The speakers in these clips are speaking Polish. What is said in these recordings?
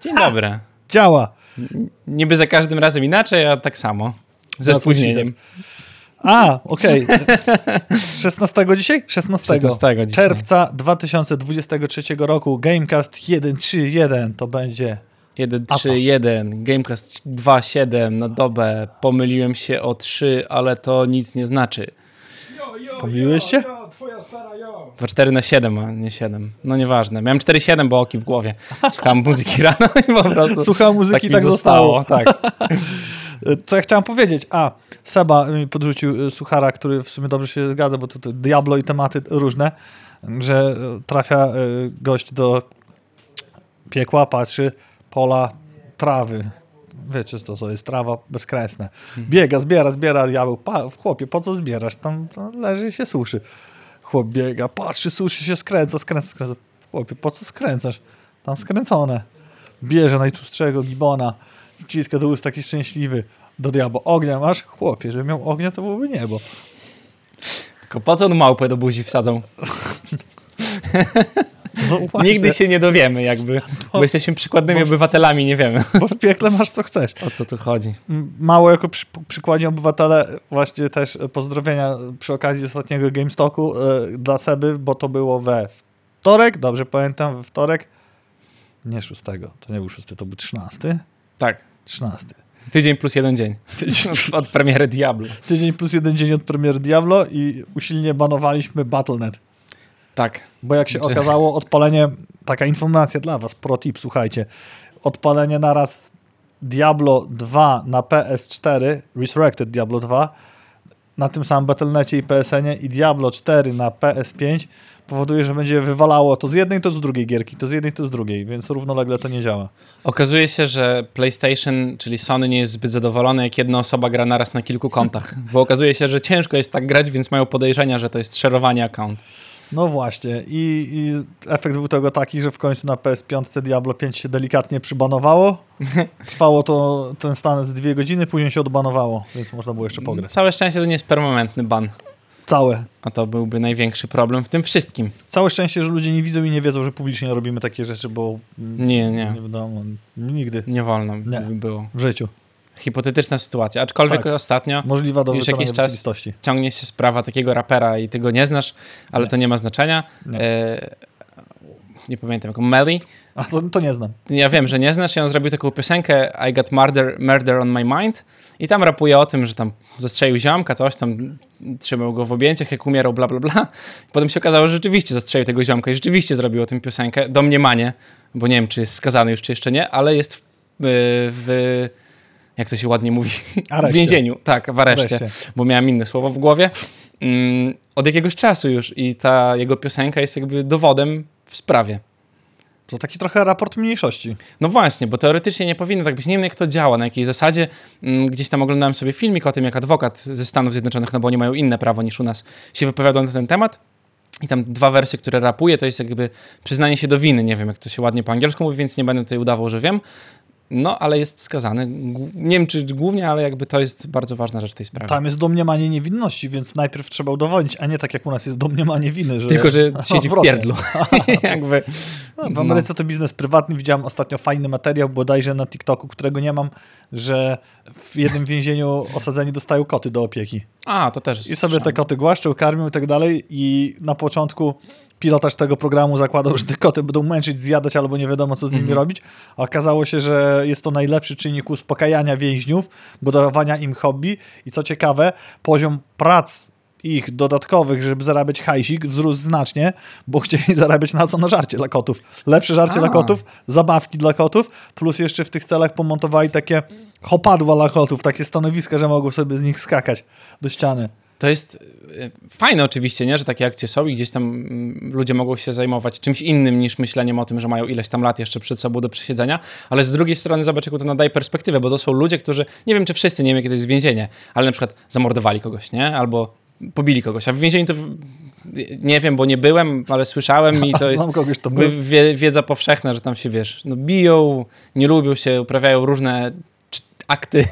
Dzień dobry. Działa. Niby za każdym razem inaczej, a tak samo. Ze No, spóźnieniem. A, okej. 16 dzisiaj? 16, 16 dzisiaj. czerwca 2023 roku Gamecast 131 to będzie 1, A 3, co? 1. Gamecast 2, 7 na dobę. Pomyliłem się o 3, ale to nic nie znaczy. Pomyliłeś się? 2, 4 na 7, a nie 7. No nieważne. Miałem 4, 7, bo oki w głowie. Słuchałem muzyki rano i po prostu... Słuchałem muzyki, mi tak zostało. Tak. Co ja chciałem powiedzieć? A, Seba mi podrzucił y, suchara, który w sumie dobrze się zgadza, bo to, to Diablo i tematy różne, że trafia y, gość do piekła, patrzy, pola, trawy. Wiecie, co to jest trawa bezkresna. Biega, zbiera, zbiera diabeł. Pa, chłopie, po co zbierasz? Tam to leży i się suszy. Chłop biega, patrzy, suszy się, skręca, skręca, skręca. Chłopie, po co skręcasz? Tam skręcone. Bierze najtłustszego gibona, wciska do ust taki szczęśliwy. Do diabła. Ognia masz? Chłopie, żeby miał ognia, to byłoby niebo. Tylko po co on małpę do buzi wsadzą? No Nigdy się nie dowiemy jakby, bo jesteśmy przykładnymi bo- obywatelami, nie wiemy Bo w piekle masz co chcesz. o co tu chodzi. Mało jako przy, przykładnie obywatele, właśnie też e, pozdrowienia przy okazji ostatniego GameStoku e, dla Seby, bo to było we wtorek, dobrze pamiętam, we wtorek. Nie szóstego, to nie był szósty, to był trzynasty. Tak, Trzynasty. tydzień plus jeden dzień od premiery Diablo. Tydzień plus jeden dzień od premiery Diablo i usilnie banowaliśmy Battle.net. Tak, Bo jak się Czy- okazało, odpalenie, taka informacja dla was, pro tip, słuchajcie, odpalenie naraz Diablo 2 na PS4, Resurrected Diablo 2, na tym samym Battle.necie i PSN-ie i Diablo 4 na PS5 powoduje, że będzie wywalało to z jednej, to z drugiej gierki, to z jednej, to z drugiej, więc równolegle to nie działa. Okazuje się, że PlayStation, czyli Sony, nie jest zbyt zadowolony, jak jedna osoba gra naraz na kilku kontach. Bo okazuje się, że ciężko jest tak grać, więc mają podejrzenia, że to jest szerowanie account. No właśnie i, i efekt był tego taki, że w końcu na PS5 Diablo 5 się delikatnie przybanowało. Trwało to ten stan z dwie godziny, później się odbanowało, więc można było jeszcze pograć. Całe szczęście to nie jest permanentny ban. Całe. A to byłby największy problem w tym wszystkim. Całe szczęście, że ludzie nie widzą i nie wiedzą, że publicznie robimy takie rzeczy, bo Nie, nie. nie wiadomo, nigdy Nie wolno Nie. by było. w życiu. Hipotetyczna sytuacja. Aczkolwiek Tak. ostatnio Możliwa do Już jakiś czas- ciągnie się sprawa takiego rapera i ty go nie znasz, ale Nie. to nie ma znaczenia. Nie. E, nie pamiętam, jako Melly. A to, to nie znam. Ja wiem, że nie znasz i on zrobił taką piosenkę I got murder, murder on my mind i tam rapuje o tym, że tam zastrzelił ziomka, coś tam, trzymał go w objęciach, jak umierał, bla, bla, bla. Potem się okazało, że rzeczywiście zastrzelił tego ziomka i rzeczywiście zrobił o tym piosenkę, domniemanie, bo nie wiem, czy jest skazany już, czy jeszcze nie, ale jest w, w jak to się ładnie mówi, w Areszcie. więzieniu, tak, w areszcie, Areszcie. bo miałem inne słowo w głowie, mm, od jakiegoś czasu już i ta jego piosenka jest jakby dowodem w sprawie. To taki trochę raport mniejszości. No właśnie, bo teoretycznie nie powinno tak być. Nie wiem, jak to działa, na jakiej zasadzie. Mm, Gdzieś tam oglądałem sobie filmik o tym, jak adwokat ze Stanów Zjednoczonych, no bo oni mają inne prawo niż u nas, się wypowiadał na ten temat. I tam dwa wersy, które rapuje, to jest jakby przyznanie się do winy. Nie wiem, jak to się ładnie po angielsku mówi, więc nie będę tutaj udawał, że wiem. No, ale jest skazany. Nie wiem, czy głównie, ale jakby to jest bardzo ważna rzecz w tej sprawie. Tam jest domniemanie niewinności, więc najpierw trzeba udowodnić, a nie tak jak u nas jest domniemanie winy. Że... Tylko, że siedzi w pierdlu. jakby. No, w Ameryce to biznes prywatny. Widziałem ostatnio fajny materiał, bodajże na TikToku, którego nie mam, że w jednym więzieniu osadzeni dostają koty do opieki. A, to też. I sobie te koty głaszczą, karmią i tak dalej. I na początku pilotaż tego programu zakładał, że te koty będą męczyć, zjadać albo nie wiadomo co z nimi robić. A okazało się, że jest to najlepszy czynnik uspokajania więźniów, budowania im hobby. I co ciekawe, poziom prac ich dodatkowych, żeby zarabiać hajsik, wzrósł znacznie, bo chcieli zarabiać na co? Na żarcie dla kotów. Lepsze żarcie A. dla kotów, zabawki dla kotów, plus jeszcze w tych celach pomontowali takie hopadła dla kotów, takie stanowiska, że mogą sobie z nich skakać do ściany. To jest y, fajne oczywiście, nie? że takie akcje są i gdzieś tam mm, ludzie mogą się zajmować czymś innym niż myśleniem o tym, że mają ileś tam lat jeszcze przed sobą do przesiedzenia, ale z drugiej strony zobacz, jaką to nadaje perspektywę, bo to są ludzie, którzy, nie wiem czy wszyscy, nie wiem jakie to jest więzienie, ale na przykład zamordowali kogoś, nie? Albo pobili kogoś, a w więzieniu to nie wiem, bo nie byłem, ale słyszałem i to jest kogoś, to był. wiedza powszechna, że tam się, wiesz, no biją, nie lubią się, uprawiają różne akty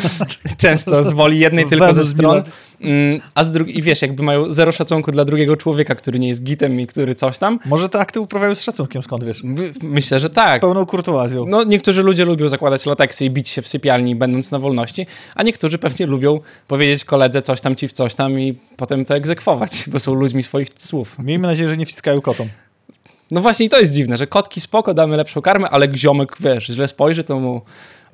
często z woli jednej tylko ze stron. Mm, a z drugiej, i wiesz, jakby mają zero szacunku dla drugiego człowieka, który nie jest gitem i który coś tam. Może te akty uprawiają z szacunkiem, skąd wiesz? Myślę, że tak. Pełną kurtuazją. No, niektórzy ludzie lubią zakładać lateksy i bić się w sypialni, będąc na wolności, a niektórzy pewnie lubią powiedzieć koledze coś tam ci w coś tam i potem to egzekwować, bo są ludźmi swoich słów. Miejmy nadzieję, że nie wciskają kotom. No właśnie i to jest dziwne, że kotki spoko, damy lepszą karmę, ale gziomek, wiesz, źle spojrzy, to mu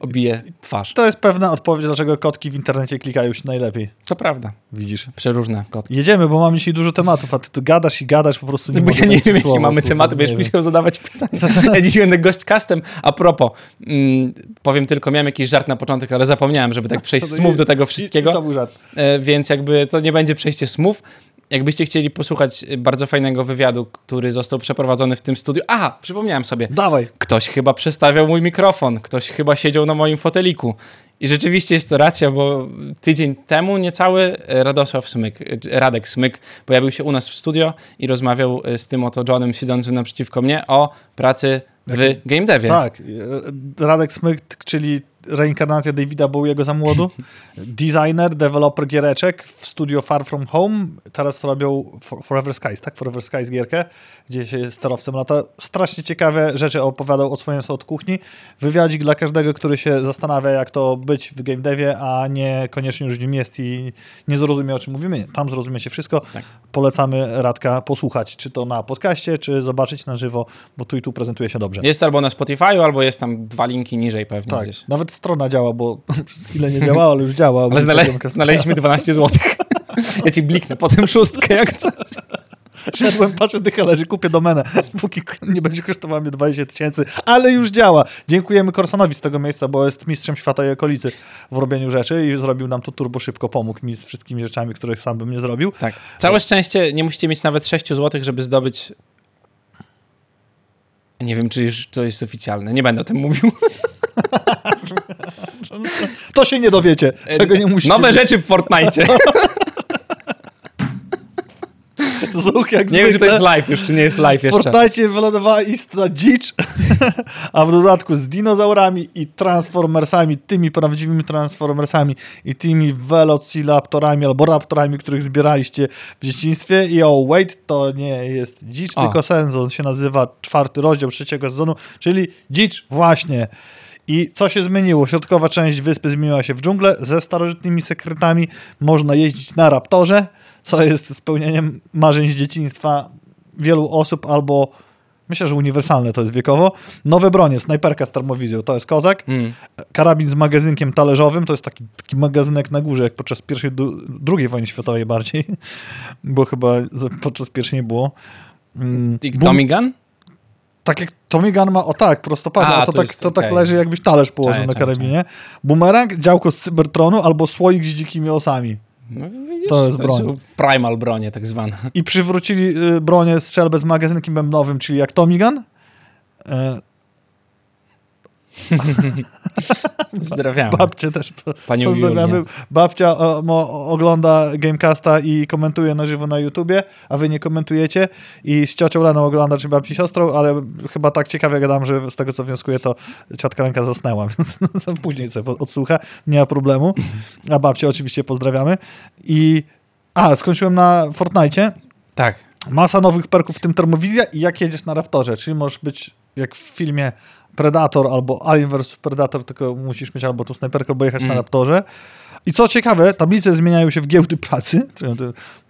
obije twarz. To jest pewna odpowiedź, dlaczego kotki w internecie klikają się najlepiej. Co prawda. Widzisz. Przeróżne kotki. Jedziemy, bo mamy dzisiaj dużo tematów, a ty tu gadasz i gadasz, po prostu nie no Bo ja nie wiem, jakie mamy tematy, będziesz musiał zadawać pytania. ja dziś będę gośćkastem. A propos, mm, powiem tylko, miałem jakiś żart na początek, ale zapomniałem, żeby tak przejść smooth do tego wszystkiego. I, i to był żart. E, więc jakby to nie będzie przejście smooth. Jakbyście chcieli posłuchać bardzo fajnego wywiadu, który został przeprowadzony w tym studiu. Aha, przypomniałem sobie. Dawaj. Ktoś chyba przestawiał mój mikrofon, ktoś chyba siedział na moim foteliku. I rzeczywiście jest to racja, bo tydzień temu niecały Radosław Smyk, Radek Smyk pojawił się u nas w studio i rozmawiał z tym oto Johnem siedzącym naprzeciwko mnie o pracy w game devie. Tak, Radek Smyk, czyli reinkarnacja Davida Bowiego za młodu. Designer, developer giereczek w studio Far From Home. Teraz robią Forever Skies, tak? Forever Skies gierkę, gdzie się sterowcem lata. Strasznie ciekawe rzeczy opowiadał, odsłaniając od kuchni. Wywiadzik dla każdego, który się zastanawia, jak to być w game devie, a nie koniecznie już w nim jest i nie zrozumie, o czym mówimy. Tam zrozumiecie wszystko. Tak. Polecamy Radka posłuchać, czy to na podcaście, czy zobaczyć na żywo, bo tu i tu prezentuje się dobrze. Jest albo na Spotify'u, albo jest tam dwa linki niżej pewnie tak. gdzieś. Nawet strona działa, bo przez chwilę nie działała, ale już działa. ale znale znaleźliśmy 12 zł. ja ci bliknę potem szóstkę, jak coś. Szedłem, patrzę, dycha leży, kupię domenę, póki nie będzie kosztowało mnie 20 tysięcy, ale już działa. Dziękujemy Korsanowi z tego miejsca, bo jest mistrzem świata i okolicy w robieniu rzeczy i zrobił nam to turbo szybko, pomógł mi z wszystkimi rzeczami, których sam bym nie zrobił. Tak. Całe szczęście nie musicie mieć nawet 6 zł, żeby zdobyć nie wiem, czy to jest oficjalne. Nie będę o tym mówił. To się nie dowiecie, czego nie musicie. Nowe rzeczy w Fortnite. Zuch jak Nie zwykle. wiem, czy to jest live już, czy nie jest live jeszcze. W Fortnite wylądowała istna dzicz, a w dodatku z dinozaurami i Transformersami, tymi prawdziwymi Transformersami i tymi Velociraptorami albo Raptorami, których zbieraliście w dzieciństwie. I o, wait, to nie jest dzicz, o. tylko Senzon się nazywa czwarty rozdział trzeciego sezonu, czyli dzicz właśnie. I co się zmieniło? Środkowa część wyspy zmieniła się w dżunglę ze starożytnymi sekretami. Można jeździć na raptorze, co jest spełnieniem marzeń z dzieciństwa wielu osób albo myślę, że uniwersalne to jest wiekowo. Nowe bronie, snajperka z termowizją, to jest kozak. Mm. Karabin z magazynkiem talerzowym, to jest taki, taki magazynek na górze, jak podczas pierwszej, drugiej wojny światowej bardziej, bo chyba podczas pierwszej nie było. Mm. Gun? Tak jak Tommy Gun ma, o tak, prostopadle, a, a to, tak, to okay. tak leży jakbyś talerz położył na karabinie. Bumerang, działko z Cybertronu albo słoik z dzikimi osami. No, widzisz, to jest broń. To primal bronie tak zwane. I przywrócili y, bronię strzelbę z magazynkiem bębnowym, czyli jak Tommy Gun. Pozdrawiamy. Babcie też Pani pozdrawiamy. Julię. Babcia o, o, ogląda Gamecasta i komentuje na żywo na YouTubie, a wy nie komentujecie. I z ciocią Leną ogląda, czy babci siostrą, ale chyba tak ciekawie gadam, że z tego co wnioskuję, to ciotka ręka zasnęła, więc później sobie odsłucha, nie ma problemu. A babcię oczywiście pozdrawiamy. I a, skończyłem na Fortnite. Tak. Masa nowych perków, w tym termowizja i jak jedziesz na Raptorze, czyli możesz być jak w filmie Predator albo Alien vs Predator, tylko musisz mieć albo tu snajperkę, albo jechać mm. na Raptorze. I co ciekawe, tablice zmieniają się w giełdy pracy, czyli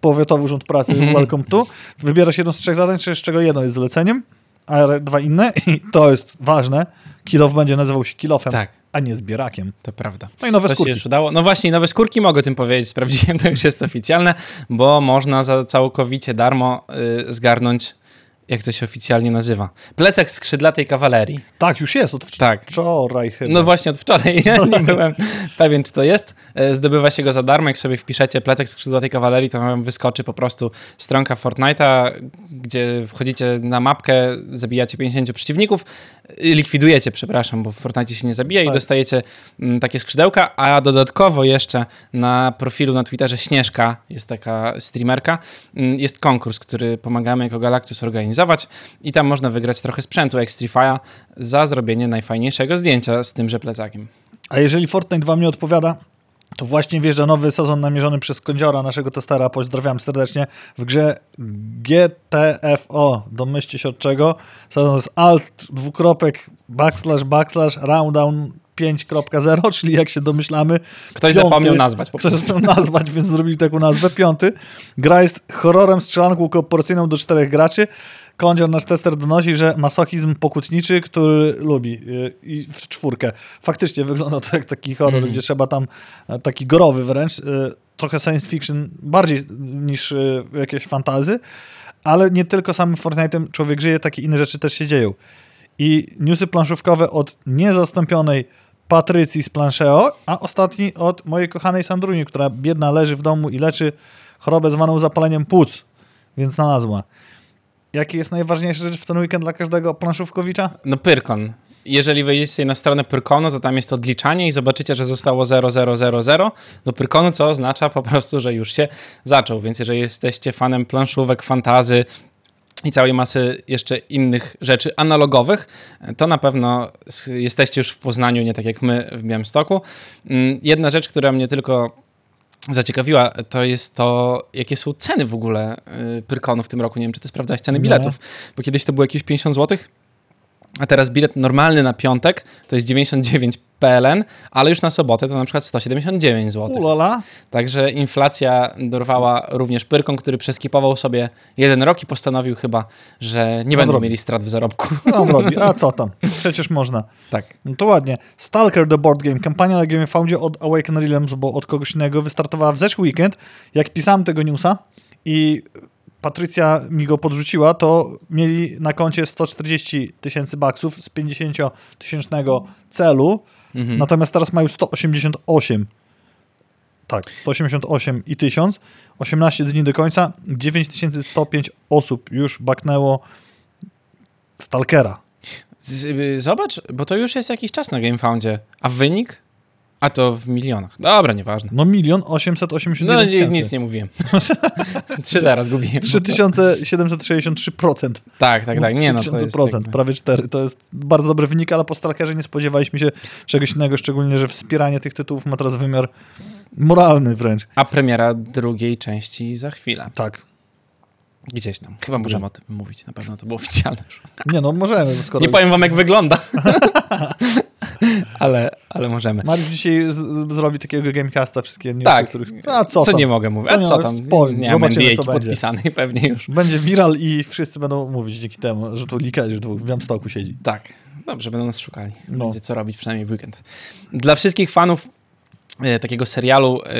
Powiatowy Urząd Pracy, mm. welcome to. Wybierasz jedno z trzech zadań, z czego jedno jest zleceniem, a dwa inne i to jest ważne. Kilof będzie nazywał się kilofem, tak. a nie zbierakiem. To prawda. No i nowe to skórki. No właśnie, nowe skórki mogę tym powiedzieć. Sprawdziłem, to już jest oficjalne, bo można za całkowicie darmo y, zgarnąć jak to się oficjalnie nazywa. Plecak skrzydlatej kawalerii. Tak, już jest od tak. wczoraj chyba. No właśnie od wczoraj, ja nie byłem pewien, czy to jest. E, zdobywa się go za darmo, jak sobie wpiszecie plecak skrzydlatej kawalerii, to wam wyskoczy po prostu stronka Fortnite'a, gdzie wchodzicie na mapkę, zabijacie 50 przeciwników, likwidujecie, przepraszam, bo w Fortnite się nie zabija tak. i dostajecie mm, takie skrzydełka, a dodatkowo jeszcze na profilu na Twitterze Śnieżka, jest taka streamerka, mm, jest konkurs, który pomagamy jako Galactus organizować i tam można wygrać trochę sprzętu Extrify'a za zrobienie najfajniejszego zdjęcia z tymże plecakiem. A jeżeli Fortnite wam nie odpowiada, to właśnie wjeżdża nowy sezon namierzony przez Kądziora, naszego testera, pozdrawiam serdecznie, w grze GTFO. Domyślcie się od czego. Sezon jest alt, dwukropek, backslash, backslash, rounddown 5.0, czyli jak się domyślamy. Ktoś piąty, zapomniał nazwać. Po Ktoś zapomniał nazwać, więc zrobili taką nazwę. Piąty. Gra jest horrorem strzelanką kooperacyjną do czterech graczy. Kądzior, nasz tester, donosi, że masochizm pokutniczy, który lubi yy, i w czwórkę. Faktycznie wygląda to jak taki horror, Mhm. gdzie trzeba tam e, taki gorowy wręcz, yy, trochę science fiction, bardziej niż yy, jakieś fantazy, ale nie tylko samym Fortnite'em człowiek żyje, takie inne rzeczy też się dzieją. I newsy planszówkowe od niezastąpionej Patrycji z Plancheo, a ostatni od mojej kochanej Sandruni, która biedna leży w domu i leczy chorobę zwaną zapaleniem płuc, więc znalazła. Jaki jest najważniejsza rzecz w ten weekend dla każdego planszówkowicza? No Pyrkon. Jeżeli wejdziecie sobie na stronę Pyrkonu, to tam jest odliczanie i zobaczycie, że zostało 0000 do Pyrkonu, co oznacza po prostu, że już się zaczął. Więc jeżeli jesteście fanem planszówek, fantazy i całej masy jeszcze innych rzeczy analogowych, to na pewno jesteście już w Poznaniu, nie tak jak my w Białymstoku. Mm, Jedna rzecz, która mnie tylko zaciekawiła, to jest to, jakie są ceny w ogóle y, Pyrkonu w tym roku. Nie wiem, czy ty sprawdzałeś ceny Nie. biletów, bo kiedyś to było jakieś 50 zł, a teraz bilet normalny na piątek to jest 99 PLN, ale już na sobotę to na przykład 179 zł. Ulala. Także inflacja dorwała również Pyrkon, który przeskipował sobie jeden rok i postanowił chyba, że nie będą robi. mieli strat w zarobku. No on robi. A co tam? Przecież można. tak. No to ładnie. Stalker The Board Game. Kampania na Game Foundzie od Awaken Realms, bo od kogoś innego, wystartowała w zeszły weekend. Jak pisałem tego newsa i Patrycja mi go podrzuciła, to mieli na koncie 140 tysięcy baksów z 50 tysięcznego celu, Mhm. natomiast teraz mają 188. Tak, 188 i 1000. 18 dni do końca. 9105 osób już baknęło Stalkera. Z, zobacz, bo to już jest jakiś czas na GameFoundzie. A wynik? A to w milionach. Dobra, nieważne. No milion 881 No tysięcy. nic nie mówiłem. Trzy zaraz gubiłem. 3763%. Tak, tak, tak. Nie no, to jest 3000%, jakby... prawie 4. To jest bardzo dobry wynik, ale po Stalkerze nie spodziewaliśmy się czegoś innego, szczególnie, że wspieranie tych tytułów ma teraz wymiar moralny wręcz. A premiera drugiej części za chwilę. Tak. Gdzieś tam. Chyba możemy o tym mówić. Na pewno to było oficjalne już. Nie no, możemy, skoro... Nie powiem wam, jak wygląda. ale, ale możemy. Mariusz dzisiaj z, zrobi takiego gamecasta, wszystkie newsy, Tak. których... A co, Co tam? nie mogę mówić? Co A co tam? Spokojnie, Nie mam będzie. podpisanej pewnie już. Będzie viral i wszyscy będą mówić dzięki temu, że tu dwóch w Białymstoku siedzi. Tak. Dobrze, będą nas szukali. No. Będzie co robić przynajmniej w weekend. Dla wszystkich fanów e, takiego serialu, e,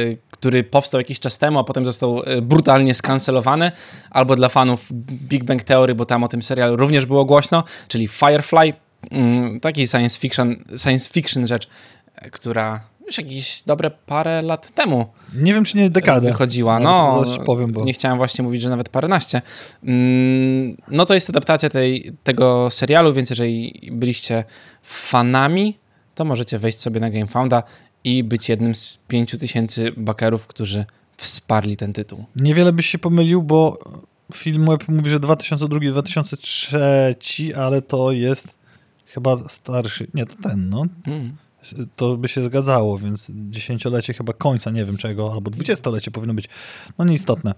który powstał jakiś czas temu, a potem został e, brutalnie skancelowany, albo dla fanów Big Bang Theory, bo tam o tym serialu również było głośno, czyli Firefly, mm, taki science fiction, science fiction rzecz, e, która już jakieś dobre parę lat temu Nie wiem, czy nie dekadę. wychodziła. No, powiem, bo... nie chciałem właśnie mówić, że nawet paręnaście. Mm, No to jest adaptacja tej, tego serialu, więc jeżeli byliście fanami, to możecie wejść sobie na GameFounda i być jednym z pięciu tysięcy bakerów, którzy wsparli ten tytuł. Niewiele byś się pomylił, bo film web mówi, że 2002-2003, ale to jest chyba starszy. Nie, to ten, no. Mm. To by się zgadzało, więc dziesięciolecie chyba końca, nie wiem czego, albo dwudziestolecie powinno być. No nieistotne.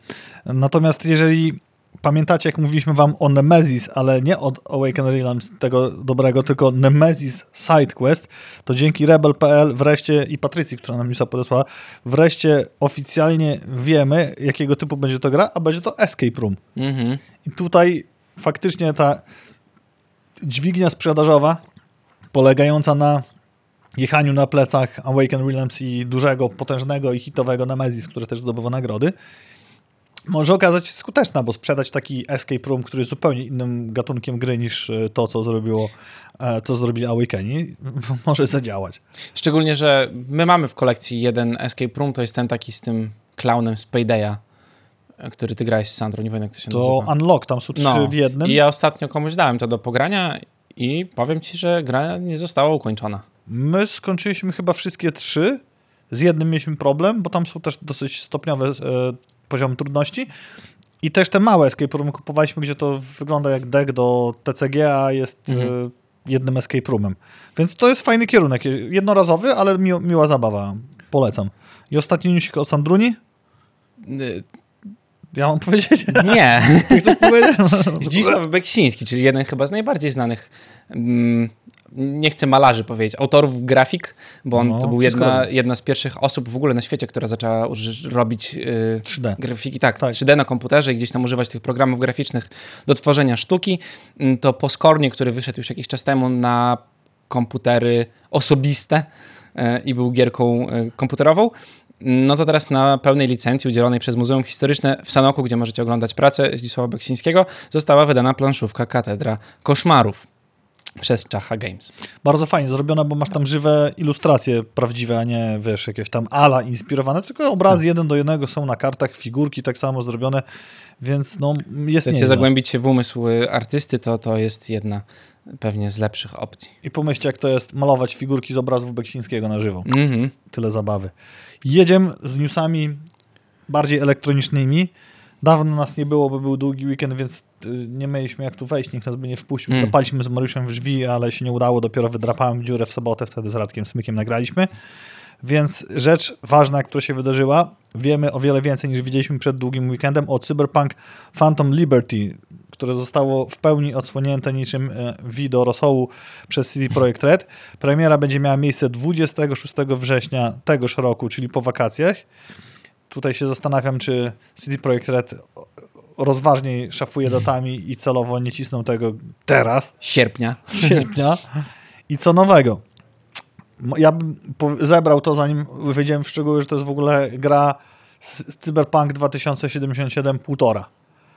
Natomiast jeżeli pamiętacie, jak mówiliśmy wam o Nemesis, ale nie od Awaken Realms tego dobrego, tylko Nemesis SideQuest, to dzięki Rebel.pl wreszcie i Patrycji, która nam newsa podesłała, wreszcie oficjalnie wiemy, jakiego typu będzie to gra, a będzie to Escape Room. Mhm. I tutaj faktycznie ta dźwignia sprzedażowa polegająca na jechaniu na plecach Awaken Realms i dużego, potężnego i hitowego Nemesis, który też zdobywa nagrody, może okazać się skuteczna, bo sprzedać taki escape room, który jest zupełnie innym gatunkiem gry niż e, to, co zrobiło, e, co zrobili Awakeni, może zadziałać. Szczególnie, że my mamy w kolekcji jeden escape room, to jest ten taki z tym clownem z Paydaya, który ty grałeś z Sandro, nie wiem jak to się To nazywa. Unlock, tam są trzy No. w jednym. I ja ostatnio komuś dałem to do pogrania i powiem ci, że gra nie została ukończona. My skończyliśmy chyba wszystkie trzy. Z jednym mieliśmy problem, bo tam są też dosyć stopniowe poziomy trudności. I też te małe escape room kupowaliśmy, gdzie to wygląda jak deck do TCG, a jest Mhm. e, jednym escape roomem. Więc to jest fajny kierunek. Jednorazowy, ale mi, miła zabawa. Polecam. I ostatni newsik od Sandruni? Y, Ja mam powiedzieć? Nie. Ty chcesz powiedzieć? Zdzisław Beksiński, czyli jeden chyba z najbardziej znanych, mm, nie chcę malarzy powiedzieć, autorów grafik, bo on No, to był jedna, jedna z pierwszych osób w ogóle na świecie, która zaczęła robić y, 3D. grafiki, tak, Tak. 3D na komputerze i gdzieś tam używać tych programów graficznych do tworzenia sztuki. Mm, To Poskornie, który wyszedł już jakiś czas temu na komputery osobiste e, i był gierką e, komputerową. No to teraz na pełnej licencji udzielonej przez Muzeum Historyczne w Sanoku, gdzie możecie oglądać pracę Zdzisława Beksińskiego, została wydana planszówka Katedra Koszmarów przez Czacha Games. Bardzo fajnie zrobiona, bo masz tam żywe ilustracje prawdziwe, a nie, wiesz, jakieś tam ala inspirowane, tylko obrazy Tak. jeden do jednego są na kartach, figurki tak samo zrobione, więc no jest Chcecie zagłębić się w umysł y, artysty, to to jest jedna pewnie z lepszych opcji. I pomyślcie, jak to jest malować figurki z obrazów Beksińskiego na żywo. Mhm. Tyle zabawy. Jedziemy z newsami bardziej elektronicznymi. Dawno nas nie było, bo był długi weekend, więc y, nie mieliśmy jak tu wejść, nikt nas by nie wpuścił. Mm. Drapaliśmy z Mariuszem w drzwi, ale się nie udało, dopiero wydrapałem dziurę w sobotę, wtedy z Radkiem Smykiem nagraliśmy. Więc rzecz ważna, która się wydarzyła, wiemy o wiele więcej niż widzieliśmy przed długim weekendem o Cyberpunk Phantom Liberty, które zostało w pełni odsłonięte niczym e, V do rosołu przez CD Projekt Red. Premiera będzie miała miejsce 26 września tegoż roku, czyli po wakacjach. Tutaj się zastanawiam, czy CD Projekt Red rozważniej szafuje datami i celowo nie cisną tego teraz, Sierpnia. sierpnia. I co nowego? Ja bym zebrał to, zanim wyjdziemy w szczegóły, że to jest w ogóle gra z Cyberpunk 2077 półtora,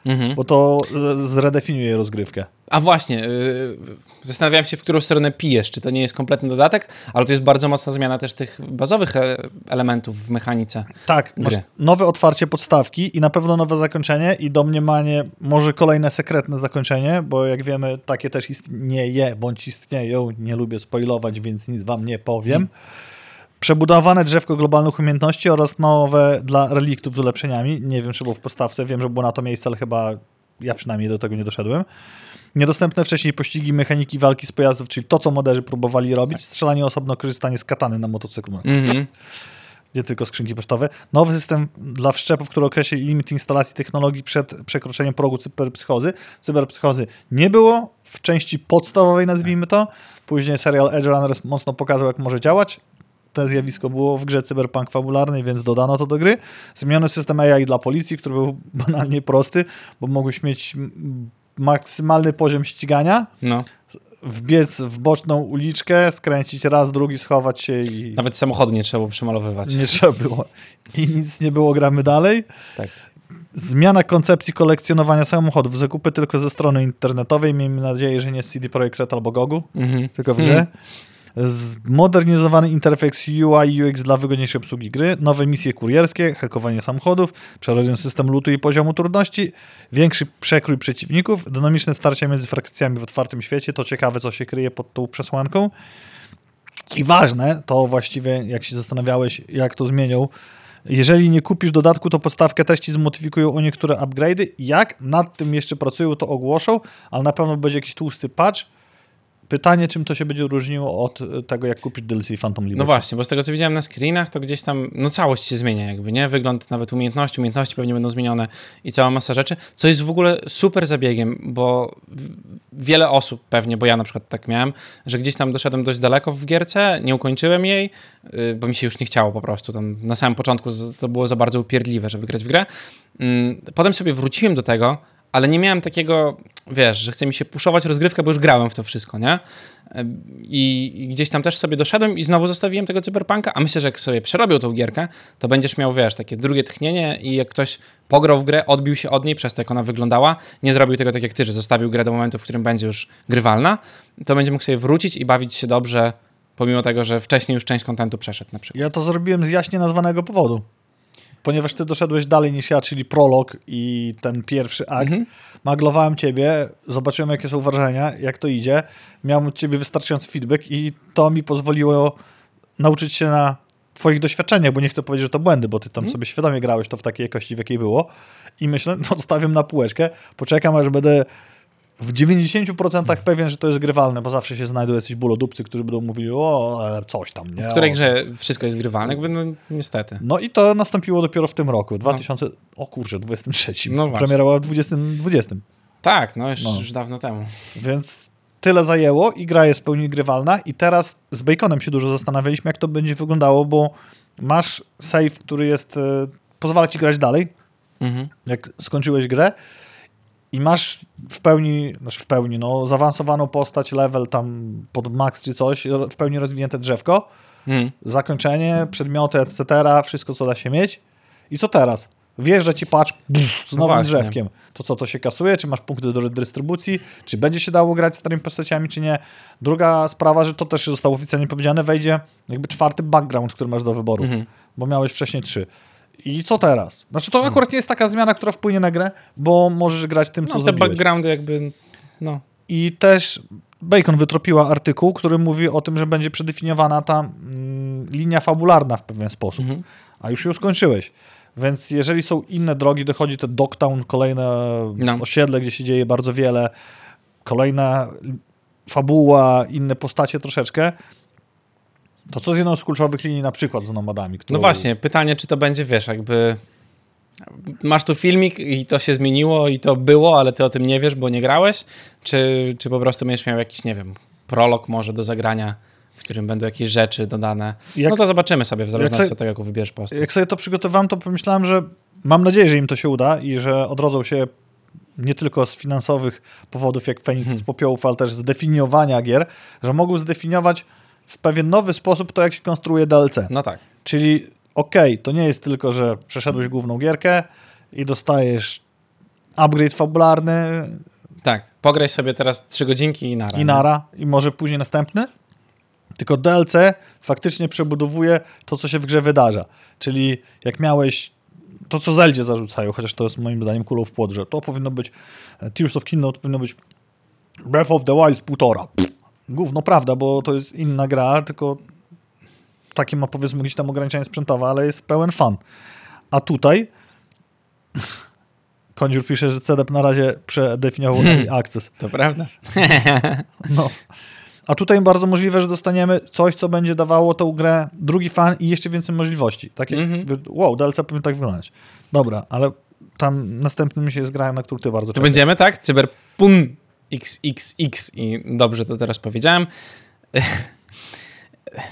Mhm. bo to e, zredefiniuje rozgrywkę. A właśnie, yy, zastanawiałem się, w którą stronę pijesz. Czy to nie jest kompletny dodatek, ale to jest bardzo mocna zmiana też tych bazowych e, elementów w mechanice. Tak, Gry. nowe otwarcie podstawki i na pewno nowe zakończenie i domniemanie, może kolejne sekretne zakończenie, bo jak wiemy, takie też istnieje, bądź istnieją. Nie lubię spoilować, więc nic wam nie powiem. Przebudowane drzewko globalnych umiejętności oraz nowe dla reliktów z ulepszeniami. Nie wiem, czy było w podstawce, wiem, że było na to miejsce, ale chyba ja przynajmniej do tego nie doszedłem. Niedostępne wcześniej pościgi mechaniki walki z pojazdów, czyli to, co moderzy próbowali robić, strzelanie osobno, korzystanie z katany na motocyklu Mhm. nie tylko skrzynki pocztowe. Nowy system dla wszczepów, który określi limit instalacji technologii przed przekroczeniem progu cyberpsychozy. Cyberpsychozy nie było w części podstawowej, nazwijmy to. Później serial Edge Runners mocno pokazał, jak może działać. To zjawisko było w grze cyberpunk fabularnej, więc dodano to do gry. Zmieniony system AI dla policji, który był banalnie prosty, bo mogłeś mieć maksymalny poziom ścigania, No. wbiec w boczną uliczkę, skręcić raz, drugi, schować się i... Nawet samochodu nie trzeba było przemalowywać. Nie trzeba było. I nic nie było, gramy dalej. Tak. Zmiana koncepcji kolekcjonowania samochodów. Zakupy tylko ze strony internetowej. Miejmy nadzieję, że nie z CD Projekt Red albo Gogu, Mhm. tylko w grze. Zmodernizowany interfejs UI UX dla wygodniejszej obsługi gry, nowe misje kurierskie, hakowanie samochodów, przerobiony system lutu i poziomu trudności, większy przekrój przeciwników, dynamiczne starcia między frakcjami w otwartym świecie, to ciekawe, co się kryje pod tą przesłanką. I ważne, to właściwie jak się zastanawiałeś, jak to zmienią, jeżeli nie kupisz dodatku, to podstawkę też ci zmodyfikują o niektóre upgrade'y. Jak nad tym jeszcze pracują, to ogłoszą, ale na pewno będzie jakiś tłusty patch. Pytanie, czym to się będzie różniło od e, tego, jak kupić DLC Phantom Liberty. No właśnie, bo z tego co widziałem na screenach, to gdzieś tam, no całość się zmienia jakby, nie? Wygląd nawet umiejętności, umiejętności pewnie będą zmienione i cała masa rzeczy, co jest w ogóle super zabiegiem, bo wiele osób pewnie, bo ja na przykład tak miałem, że gdzieś tam doszedłem dość daleko w gierce, nie ukończyłem jej, y, bo mi się już nie chciało po prostu, tam na samym początku to było za bardzo upierdliwe, żeby grać w grę. Mm, Potem sobie wróciłem do tego, ale nie miałem takiego, wiesz, że chce mi się puszować rozgrywkę, bo już grałem w to wszystko, nie? I, I gdzieś tam też sobie doszedłem i znowu zostawiłem tego cyberpunka, a myślę, że jak sobie przerobił tą gierkę, to będziesz miał, wiesz, takie drugie tchnienie i jak ktoś pograł w grę, odbił się od niej przez to, jak ona wyglądała, nie zrobił tego tak jak ty, że zostawił grę do momentu, w którym będzie już grywalna, to będzie mógł sobie wrócić i bawić się dobrze, pomimo tego, że wcześniej już część kontentu przeszedł na przykład. Ja to zrobiłem z jaśnie nazwanego powodu. Ponieważ ty doszedłeś dalej niż ja, czyli prolog i ten pierwszy akt. Mhm. Maglowałem ciebie, zobaczyłem jakie są wrażenia, jak to idzie. Miałem od ciebie wystarczający feedback i to mi pozwoliło nauczyć się na twoich doświadczeniach, bo nie chcę powiedzieć, że to błędy, bo ty tam sobie świadomie grałeś to w takiej jakości, w jakiej było. I myślę, no stawiam na półeczkę, poczekam aż będę w 90% pewien, że to jest grywalne, bo zawsze się znajdą jacyś bulodupcy, którzy będą mówili, o, coś tam, nie? W której grze wszystko jest grywalne? Jakby, no niestety. No i to nastąpiło dopiero w tym roku, w 2000, o kurczę, 23. No właśnie. Premiera była w 2020. Tak, no już, No. już dawno temu. Więc tyle zajęło i gra jest w pełni grywalna i teraz z Baconem się dużo zastanawialiśmy, jak to będzie wyglądało, bo masz save, który jest, e, pozwala ci grać dalej, Mhm. jak skończyłeś grę i masz w pełni, znaczy w pełni, no zaawansowaną postać, level tam pod max czy coś, w pełni rozwinięte drzewko, Mhm. zakończenie, przedmioty, etc., wszystko co da się mieć i co teraz? Wjeżdża ci patch pff, z No nowym właśnie. drzewkiem. To co, to się kasuje? Czy masz punkty do redystrybucji? Czy będzie się dało grać starymi postaciami, czy nie? Druga sprawa, że to też zostało oficjalnie powiedziane, wejdzie jakby czwarty background, który masz do wyboru, Mhm. bo miałeś wcześniej trzy. I co teraz? Znaczy to akurat nie jest taka zmiana, która wpłynie na grę, bo możesz grać tym, co No te zrobiłeś. backgroundy jakby, no. I też Bacon wytropiła artykuł, który mówi o tym, że będzie przedefiniowana ta mm, linia fabularna w pewien sposób. Mhm. A już ją skończyłeś. Więc jeżeli są inne drogi, dochodzi to Dogtown, kolejne No. osiedle, gdzie się dzieje bardzo wiele, kolejna fabuła, inne postacie troszeczkę, to co z jedną z kluczowych linii, na przykład z Nomadami? Którą... No właśnie, pytanie, czy to będzie, wiesz, jakby masz tu filmik i to się zmieniło i to było, ale ty o tym nie wiesz, bo nie grałeś, czy, czy po prostu będziesz miał jakiś, nie wiem, prolog może do zagrania, w którym będą jakieś rzeczy dodane. Jak- no to zobaczymy sobie w zależności sobie- od tego, jaką wybierzesz postać. Jak sobie to przygotowałem, to pomyślałem, że mam nadzieję, że im to się uda i że odrodzą się nie tylko z finansowych powodów, jak Feniks Hmm. z popiołów, ale też z definiowania gier, że mogą zdefiniować w pewien nowy sposób to, jak się konstruuje DLC. No tak. Czyli okej, to nie jest tylko, że przeszedłeś główną gierkę i dostajesz upgrade fabularny Tak, pograj sobie teraz trzy godzinki i nara. i nara, i może później następny, tylko DLC faktycznie przebudowuje to, co się w grze wydarza. Czyli jak miałeś to, co Zeldzie zarzucają, chociaż to jest moim zdaniem kulą w płot, że to powinno być e, Tears of Kingdom, to powinno być Breath of the Wild półtora. Pff, Gówno prawda, bo to jest inna gra, tylko takie ma powiedzmy gdzieś tam ograniczenie sprzętowe, ale jest pełen fan. A tutaj Kondziur pisze, że CDEP na razie przedefiniował EA Access. To prawda? No. A tutaj bardzo możliwe, że dostaniemy coś, co będzie dawało tą grę drugi fan i jeszcze więcej możliwości. Takie, Mhm. jakby, wow, DLC powinien tak wyglądać. Dobra, ale tam następnym się jest gra, na którą ty bardzo To czekasz. będziemy, tak? Cyberpunk XXX i dobrze to teraz powiedziałem.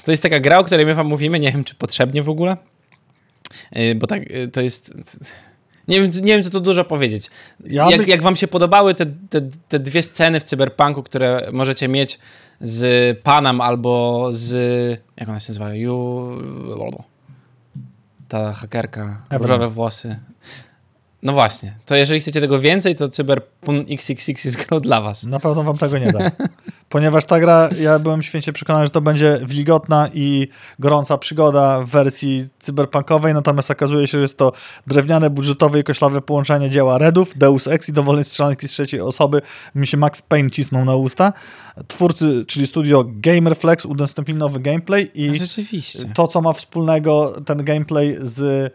To jest taka gra, o której my wam mówimy, nie wiem czy potrzebnie w ogóle, Yy, bo tak, yy, to jest... Nie wiem, nie wiem, co tu dużo powiedzieć. Ja jak, by- jak wam się podobały te, te, te dwie sceny w Cyberpunku, które możecie mieć z Panem albo z... Jak ona się nazywa? You... Ta hakerka, Evelyn. różowe włosy. No właśnie, to jeżeli chcecie tego więcej, to Cyberpunk XXX jest grą dla was. Na pewno wam tego nie da. Ponieważ ta gra, ja byłem święcie przekonany, że to będzie wilgotna i gorąca przygoda w wersji cyberpunkowej, natomiast okazuje się, że jest to drewniane, budżetowe i koślawe połączenie dzieła Redów, Deus Ex i dowolnej strzelanki z trzeciej osoby. Mi się Max Payne cisnął na usta. Twórcy, czyli studio Gamerflex udostępnili nowy gameplay i No to, co ma wspólnego ten gameplay z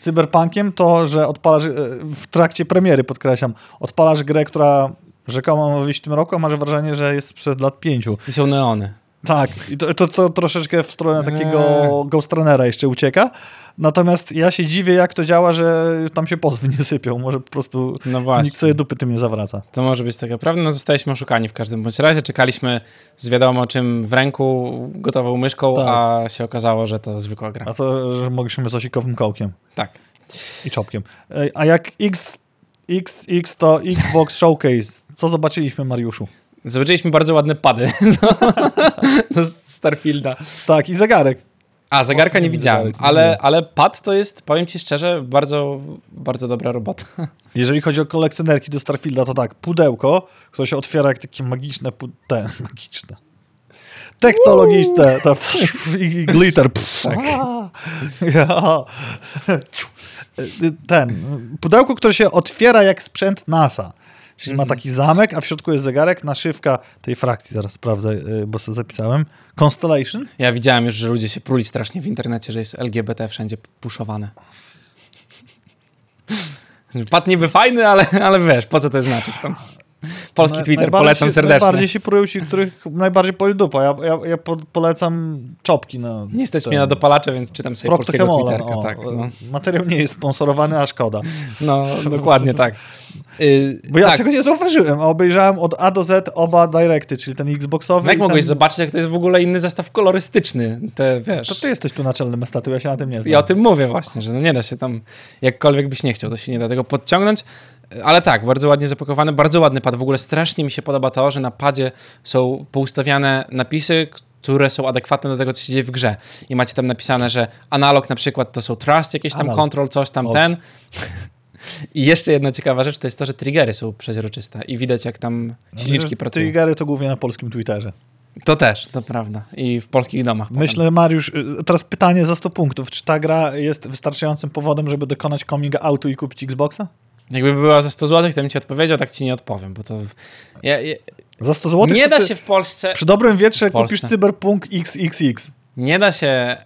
Cyberpunkiem, to, że odpalasz e, w trakcie premiery, podkreślam, odpalasz grę, która rzekomo ma wyjść w tym roku, a masz wrażenie, że jest sprzed lat pięciu. I są neony. Tak, i to, to, to troszeczkę w stronę takiego. Ghost Runnera jeszcze ucieka. Natomiast ja się dziwię, jak to działa, że tam się pozwy nie sypią. Może po prostu No właśnie. nikt sobie dupy tym nie zawraca. To może być taka prawda. No zostaliśmy oszukani w każdym bądź razie. Czekaliśmy z wiadomo czym w ręku, gotową myszką, Tak. a się okazało, że to zwykła gra. A to, że mogliśmy z osikowym kołkiem Tak. i czopkiem. A jak X, XX to Xbox Showcase. Co zobaczyliśmy, Mariuszu? Zobaczyliśmy bardzo ładne pady do, do Starfielda. Tak, i zegarek. A, zegarka O, nie nie widziałem, zegarek, ale, ale pad to jest, powiem ci szczerze, bardzo, bardzo dobra robota. Jeżeli chodzi o kolekcjonerki do Starfielda, to tak, pudełko, które się otwiera jak takie magiczne, te, magiczne, technologiczne, to, i glitter. Tak. Ja. Ten, pudełko, które się otwiera jak sprzęt NASA. Czyli ma taki zamek, a w środku jest zegarek, naszywka tej frakcji, zaraz sprawdzę, y, bo sobie zapisałem. Constellation? Ja widziałem już, że ludzie się pruli strasznie w internecie, że jest LGBT wszędzie puszowane. Pad niby fajny, ale, ale wiesz, po co to znaczy? Tam. Polski Na- Twitter, polecam serdecznie. Najbardziej się prują ci, których najbardziej poli dupa. Ja, ja, ja po, polecam czopki na... Nie jesteś ten- mnie na dopalacze, więc czytam sobie Procter polskiego Hemola, Twitterka. o, Tak, no. Materiał nie jest sponsorowany, a szkoda. no, dokładnie tak. Y, Bo ja tak. tego nie zauważyłem, a obejrzałem od A do Z oba Directy, czyli ten Xboxowy No jak mogłeś ten... zobaczyć, jak to jest w ogóle inny zestaw kolorystyczny? Te, wiesz... To ty jesteś tu naczelnym estatu, ja się na tym nie znam. Ja o tym mówię właśnie, że no nie da się tam, jakkolwiek byś nie chciał, to się nie da tego podciągnąć. Ale tak, bardzo ładnie zapakowany, bardzo ładny pad. W ogóle strasznie mi się podoba to, że na padzie są poustawiane napisy, które są adekwatne do tego, co się dzieje w grze. I macie tam napisane, że analog na przykład to są trust, jakieś tam control, coś tam O. ten. I jeszcze jedna ciekawa rzecz to jest to, że triggery są przeźroczyste i widać jak tam silniczki pracują. Triggery to głównie na polskim Twitterze. To też, to prawda. I w polskich domach. potem. Myślę, Mariusz, y, teraz pytanie za 100 punktów. Czy ta gra jest wystarczającym powodem, żeby dokonać coming outu i kupić Xboxa? Jakby była za 100 zł, to bym ci odpowiedział, tak ci nie odpowiem, bo to... Ja, ja, Za 100 zł? nie da się w Polsce... Przy dobrym wietrze kupisz Cyberpunk XXX. Nie da się.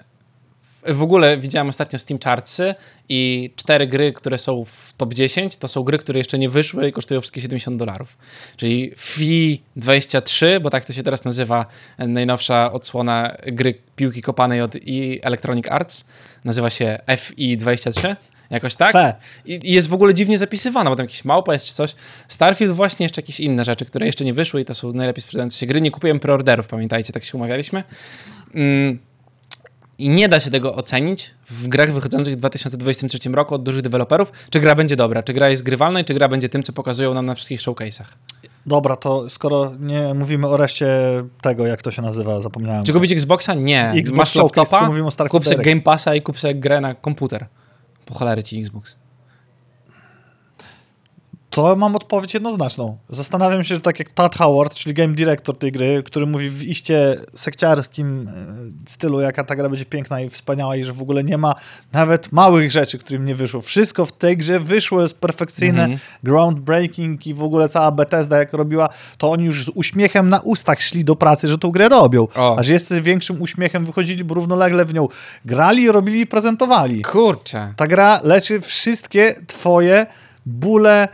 W ogóle widziałem ostatnio Steam Chartsy i cztery gry, które są w top 10, to są gry, które jeszcze nie wyszły i kosztują wszystkie 70 dolarów. Czyli FI 23, bo tak to się teraz nazywa e, najnowsza odsłona gry piłki kopanej od Electronic Arts. Nazywa się FI 23. Jakoś tak? Fe. I, I jest w ogóle dziwnie zapisywana, bo tam jakiś małpa jest czy coś. Starfield właśnie jeszcze jakieś inne rzeczy, które jeszcze nie wyszły i to są najlepiej sprzedające się gry. Nie kupiłem preorderów, pamiętajcie, tak się umawialiśmy. Mm, I nie da się tego ocenić w grach wychodzących w 2023 roku od dużych deweloperów, czy gra będzie dobra, czy gra jest grywalna i czy gra będzie tym, co pokazują nam na wszystkich showcase'ach. Dobra, to skoro nie mówimy o reszcie tego, jak to się nazywa, zapomniałem. Czy kupić Xboxa? Nie. Xbox Masz Showcase, laptopa, mówimy o kup. Game Passa i kup grę na komputer. Po cholery ci Xbox. To mam odpowiedź jednoznaczną. Zastanawiam się, że tak jak Todd Howard, czyli game director tej gry, który mówi w iście sekciarskim e, stylu, jaka ta gra będzie piękna i wspaniała i że w ogóle nie ma nawet małych rzeczy, którym nie wyszło. Wszystko w tej grze wyszło, jest perfekcyjne, Mhm. groundbreaking i w ogóle cała Bethesda jak robiła, to oni już z uśmiechem na ustach szli do pracy, że tą grę robią. O. A że jeszcze większym uśmiechem wychodzili, bo równolegle w nią grali, robili i prezentowali. Kurczę. Ta gra leczy wszystkie twoje bóle,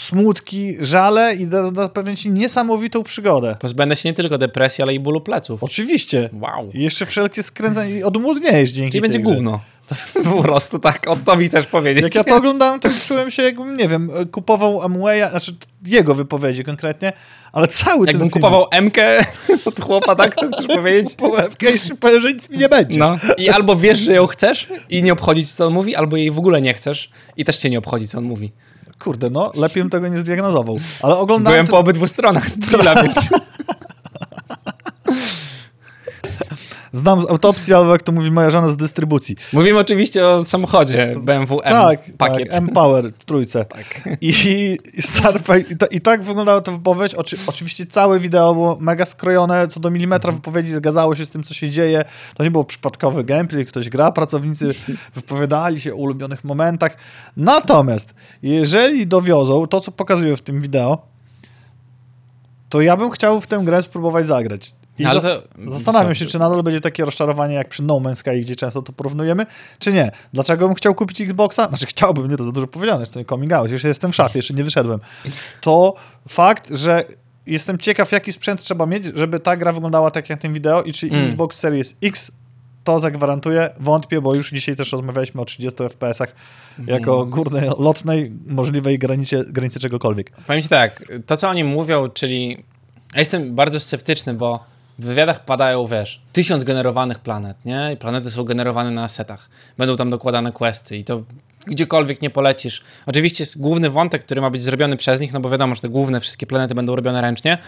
smutki, żale i da, da zapewnia ci niesamowitą przygodę. Pozbędę się nie tylko depresji, ale i bólu pleców. Oczywiście. Wow. I jeszcze wszelkie skręcanie i odmłodniejesz dzięki Czyli będzie grze. gówno. po prostu tak, o to mi chcesz powiedzieć. Jak ja to oglądałem, to czułem się jakbym, nie wiem, kupował Amwaya, znaczy jego wypowiedzi konkretnie, ale cały ten Jakbym film... kupował MK od chłopa, tak? To chcesz powiedzieć? Połewkę i powiem, że nic mi nie będzie. No. I albo wiesz, że ją chcesz i nie obchodzić, co on mówi, albo jej w ogóle nie chcesz i też cię nie obchodzi, co on mówi. Kurde, no, lepiej bym tego nie zdiagnozował. Ale oglądałem... Byłem po obydwu stronach deala, więc... Znam z autopsji, albo jak to mówi moja żona, z dystrybucji. Mówimy oczywiście o samochodzie BMW M tak, pakiet. tak, M-Power w trójce. Tak. I, i, i, ta, I tak wyglądała ta wypowiedź. Oczy, oczywiście całe wideo było mega skrojone, co do milimetra wypowiedzi zgadzało się z tym, co się dzieje. To nie było przypadkowy gameplay, ktoś gra, pracownicy wypowiadali się o ulubionych momentach. Natomiast, jeżeli dowiozą to, co pokazują w tym wideo, to ja bym chciał w tę grę spróbować zagrać. I Ale Zastanawiam się, czy nadal będzie takie rozczarowanie jak przy No Man's Sky, gdzie często to porównujemy, czy nie. Dlaczego bym chciał kupić Xboxa? Znaczy chciałbym, nie to za dużo powiedziane, to nie coming out, jeszcze jestem w szafie, jeszcze nie wyszedłem. To fakt, że jestem ciekaw, jaki sprzęt trzeba mieć, żeby ta gra wyglądała tak jak na tym wideo i czy Mm. Xbox Series X to zagwarantuje. Wątpię, bo już dzisiaj też rozmawialiśmy o 30 FPS-ach jako Mm. górnej, lotnej, możliwej granicie, granicy czegokolwiek. Powiem ci tak, to co oni mówią, czyli ja jestem bardzo sceptyczny, bo w wywiadach padają, wiesz, tysiąc generowanych planet, nie? I planety są generowane na asetach. Będą tam dokładane questy i to gdziekolwiek nie polecisz. Oczywiście jest główny wątek, który ma być zrobiony przez nich, no bo wiadomo, że te główne wszystkie planety będą robione ręcznie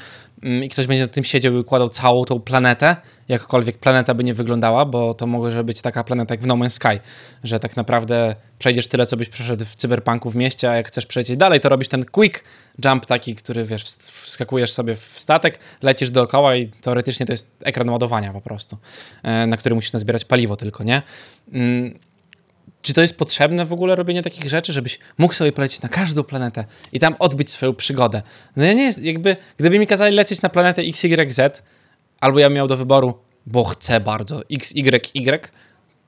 mm, i ktoś będzie nad tym siedział i układał całą tą planetę, jakkolwiek planeta by nie wyglądała, bo to może być taka planeta jak w No Man's Sky, że tak naprawdę przejdziesz tyle, co byś przeszedł w cyberpunku w mieście, a jak chcesz przejść dalej, to robisz ten quick jump taki, który wiesz, wskakujesz sobie w statek, lecisz dookoła i teoretycznie to jest ekran ładowania po prostu, e, na który musisz nazbierać paliwo tylko, nie? Czy to jest potrzebne w ogóle robienie takich rzeczy, żebyś mógł sobie polecieć na każdą planetę i tam odbyć swoją przygodę? No ja nie jest, jakby, gdyby mi kazali lecieć na planetę XYZ, albo ja miał do wyboru, bo chcę bardzo XYY,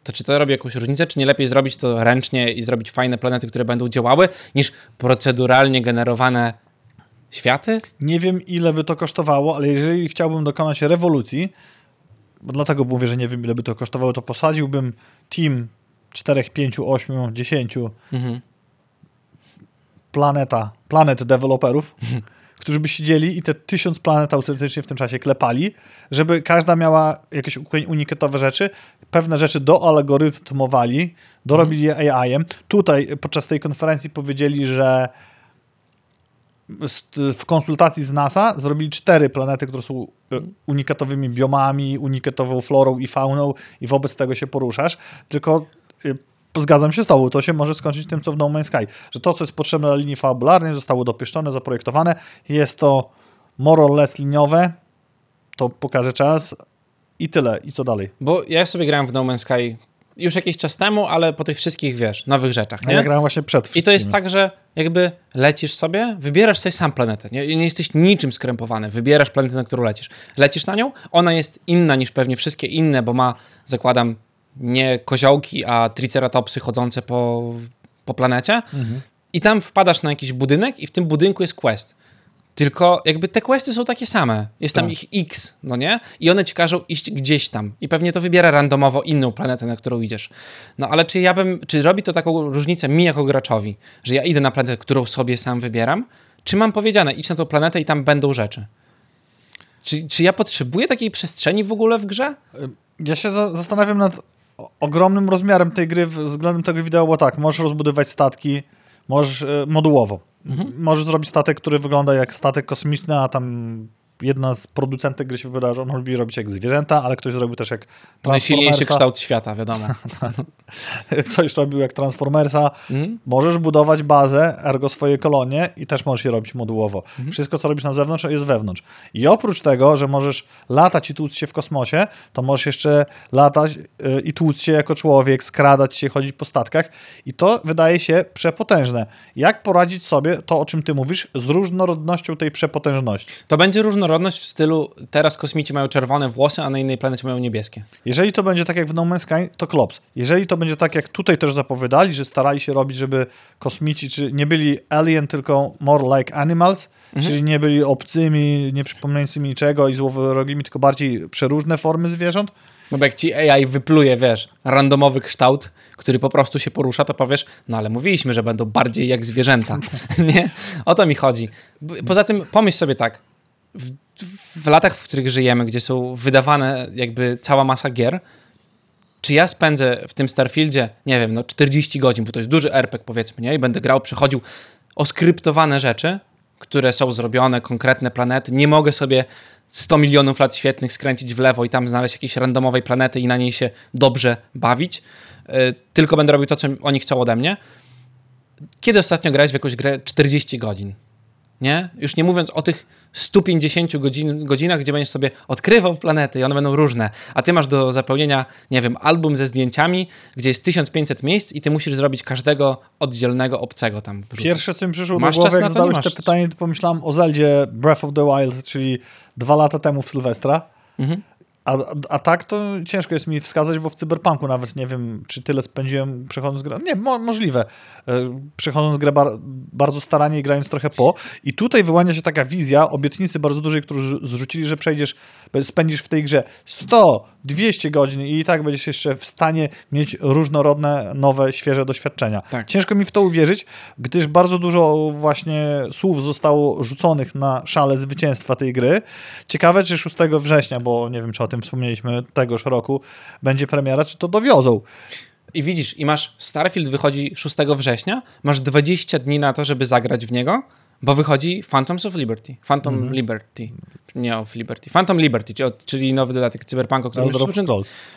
to czy to robi jakąś różnicę, czy nie lepiej zrobić to ręcznie i zrobić fajne planety, które będą działały, niż proceduralnie generowane światy? Nie wiem, ile by to kosztowało, ale jeżeli chciałbym dokonać rewolucji, bo dlatego mówię, że nie wiem, ile by to kosztowało, to posadziłbym team 4, 5, 8, 10 Mhm. planeta, planet deweloperów, którzy by siedzieli i te tysiąc planet autentycznie w tym czasie klepali, żeby każda miała jakieś unikatowe rzeczy, pewne rzeczy doalgorytmowali, dorobili je AI-em. Tutaj podczas tej konferencji powiedzieli, że w konsultacji z NASA zrobili cztery planety, które są e, unikatowymi biomami, unikatową florą i fauną i wobec tego się poruszasz, tylko zgadzam się z tobą, to się może skończyć tym, co w No Man's Sky, że to, co jest potrzebne dla linii fabularnej zostało dopieszczone, zaprojektowane, jest to more or less liniowe, to pokaże czas i tyle, i co dalej. Bo ja sobie grałem w No Man's Sky już jakiś czas temu, ale po tych wszystkich, wiesz, nowych rzeczach, nie? ja grałem właśnie przed I wszystkimi. to jest tak, że jakby lecisz sobie, wybierasz sobie sam planetę. Nie, nie jesteś niczym skrępowany. Wybierasz planetę, na którą lecisz. Lecisz na nią, ona jest inna niż pewnie wszystkie inne, bo ma, zakładam, nie koziołki, a triceratopsy chodzące po, po planecie. I tam wpadasz na jakiś budynek i w tym budynku jest quest. Tylko jakby te questy są takie same. Jest tam Tak. ich X, no nie? I one ci każą iść gdzieś tam. I pewnie to wybiera randomowo inną planetę, na którą idziesz. No ale czy ja bym, czy robi to taką różnicę mi jako graczowi, że ja idę na planetę, którą sobie sam wybieram, czy mam powiedziane, idź na tą planetę i tam będą rzeczy? Czy, czy ja potrzebuję takiej przestrzeni w ogóle w grze? Ja się za zastanawiam nad ogromnym rozmiarem tej gry względem tego wideo, bo tak, możesz rozbudować statki, możesz e, modułowo. Możesz zrobić statek, który wygląda jak statek kosmiczny, a tam jedna z producentek gry się wypowiada, że on lubi robić jak zwierzęta, ale ktoś zrobił też jak Najsilniejszy kształt świata, wiadomo. Ktoś robił jak Transformersa. Mhm. Możesz budować bazę, ergo swoje kolonie i też możesz je robić modułowo. Mhm. Wszystko, co robisz na zewnątrz, jest wewnątrz. I oprócz tego, że możesz latać i tłuc się w kosmosie, to możesz jeszcze latać y, i tłuc się jako człowiek, skradać się, chodzić po statkach. I to wydaje się przepotężne. Jak poradzić sobie, to o czym ty mówisz, z różnorodnością tej przepotężności? To będzie różnorodność w stylu teraz kosmici mają czerwone włosy, a na innej planecie mają niebieskie. Jeżeli to będzie tak jak w No Man's Sky, to klops. Jeżeli to będzie tak jak tutaj też zapowiadali, że starali się robić, żeby kosmici czy nie byli alien, tylko more like animals, czyli nie byli obcymi, nie przypominającymi niczego i złowrogimi, tylko bardziej przeróżne formy zwierząt, No bo jak ci AI wypluje, wiesz, randomowy kształt, który po prostu się porusza, to powiesz, no ale mówiliśmy, że będą bardziej jak zwierzęta. nie? O to mi chodzi. Poza tym pomyśl sobie tak, w, w latach, w których żyjemy, gdzie są wydawane jakby cała masa gier, czy ja spędzę w tym Starfieldzie, nie wiem, no 40 godzin, bo to jest duży RPG powiedzmy, nie? I będę grał, przechodził oskryptowane rzeczy, które są zrobione, konkretne planety. Nie mogę sobie 100 milionów lat świetnych skręcić w lewo i tam znaleźć jakiejś randomowej planety i na niej się dobrze bawić. Yy, tylko będę robił to, co oni chcą ode mnie. Kiedy ostatnio grałeś w jakąś grę 40 godzin? Nie? Już nie mówiąc o tych 150 godzin, godzinach, gdzie będziesz sobie odkrywał planety i one będą różne, a ty masz do zapełnienia, nie wiem, album ze zdjęciami, gdzie jest 1500 miejsc i ty musisz zrobić każdego oddzielnego obcego tam wrzucić. Pierwsze, co mi przyszło Masz do głowy, na jak zadałeś te masz. pytanie, to pomyślałem o Zeldzie Breath of the Wild, czyli dwa lata temu w Sylwestra. Mhm. A, a tak to ciężko jest mi wskazać, bo w Cyberpunku nawet nie wiem, czy tyle spędziłem przechodząc grę. Nie, mo możliwe. E, Przechodząc grę bar bardzo staranie i grając trochę po. I tutaj wyłania się taka wizja obietnicy bardzo dużej, którą zrzu- zrzucili, że przejdziesz, spędzisz w tej grze 100, 200 godzin i i tak będziesz jeszcze w stanie mieć różnorodne, nowe, świeże doświadczenia. Tak. Ciężko mi w to uwierzyć, gdyż bardzo dużo właśnie słów zostało rzuconych na szale zwycięstwa tej gry. Ciekawe, czy 6 września, bo nie wiem, czy o tym wspomnieliśmy tegoż roku, będzie premiera, czy to dowiozą. I widzisz, i masz Starfield wychodzi 6 września, masz 20 dni na to, żeby zagrać w niego, bo wychodzi Phantoms of Liberty. Phantom Mhm. Liberty. Nie of Liberty. Phantom Liberty, czyli- nowy dodatek Cyberpunku, o którym, już,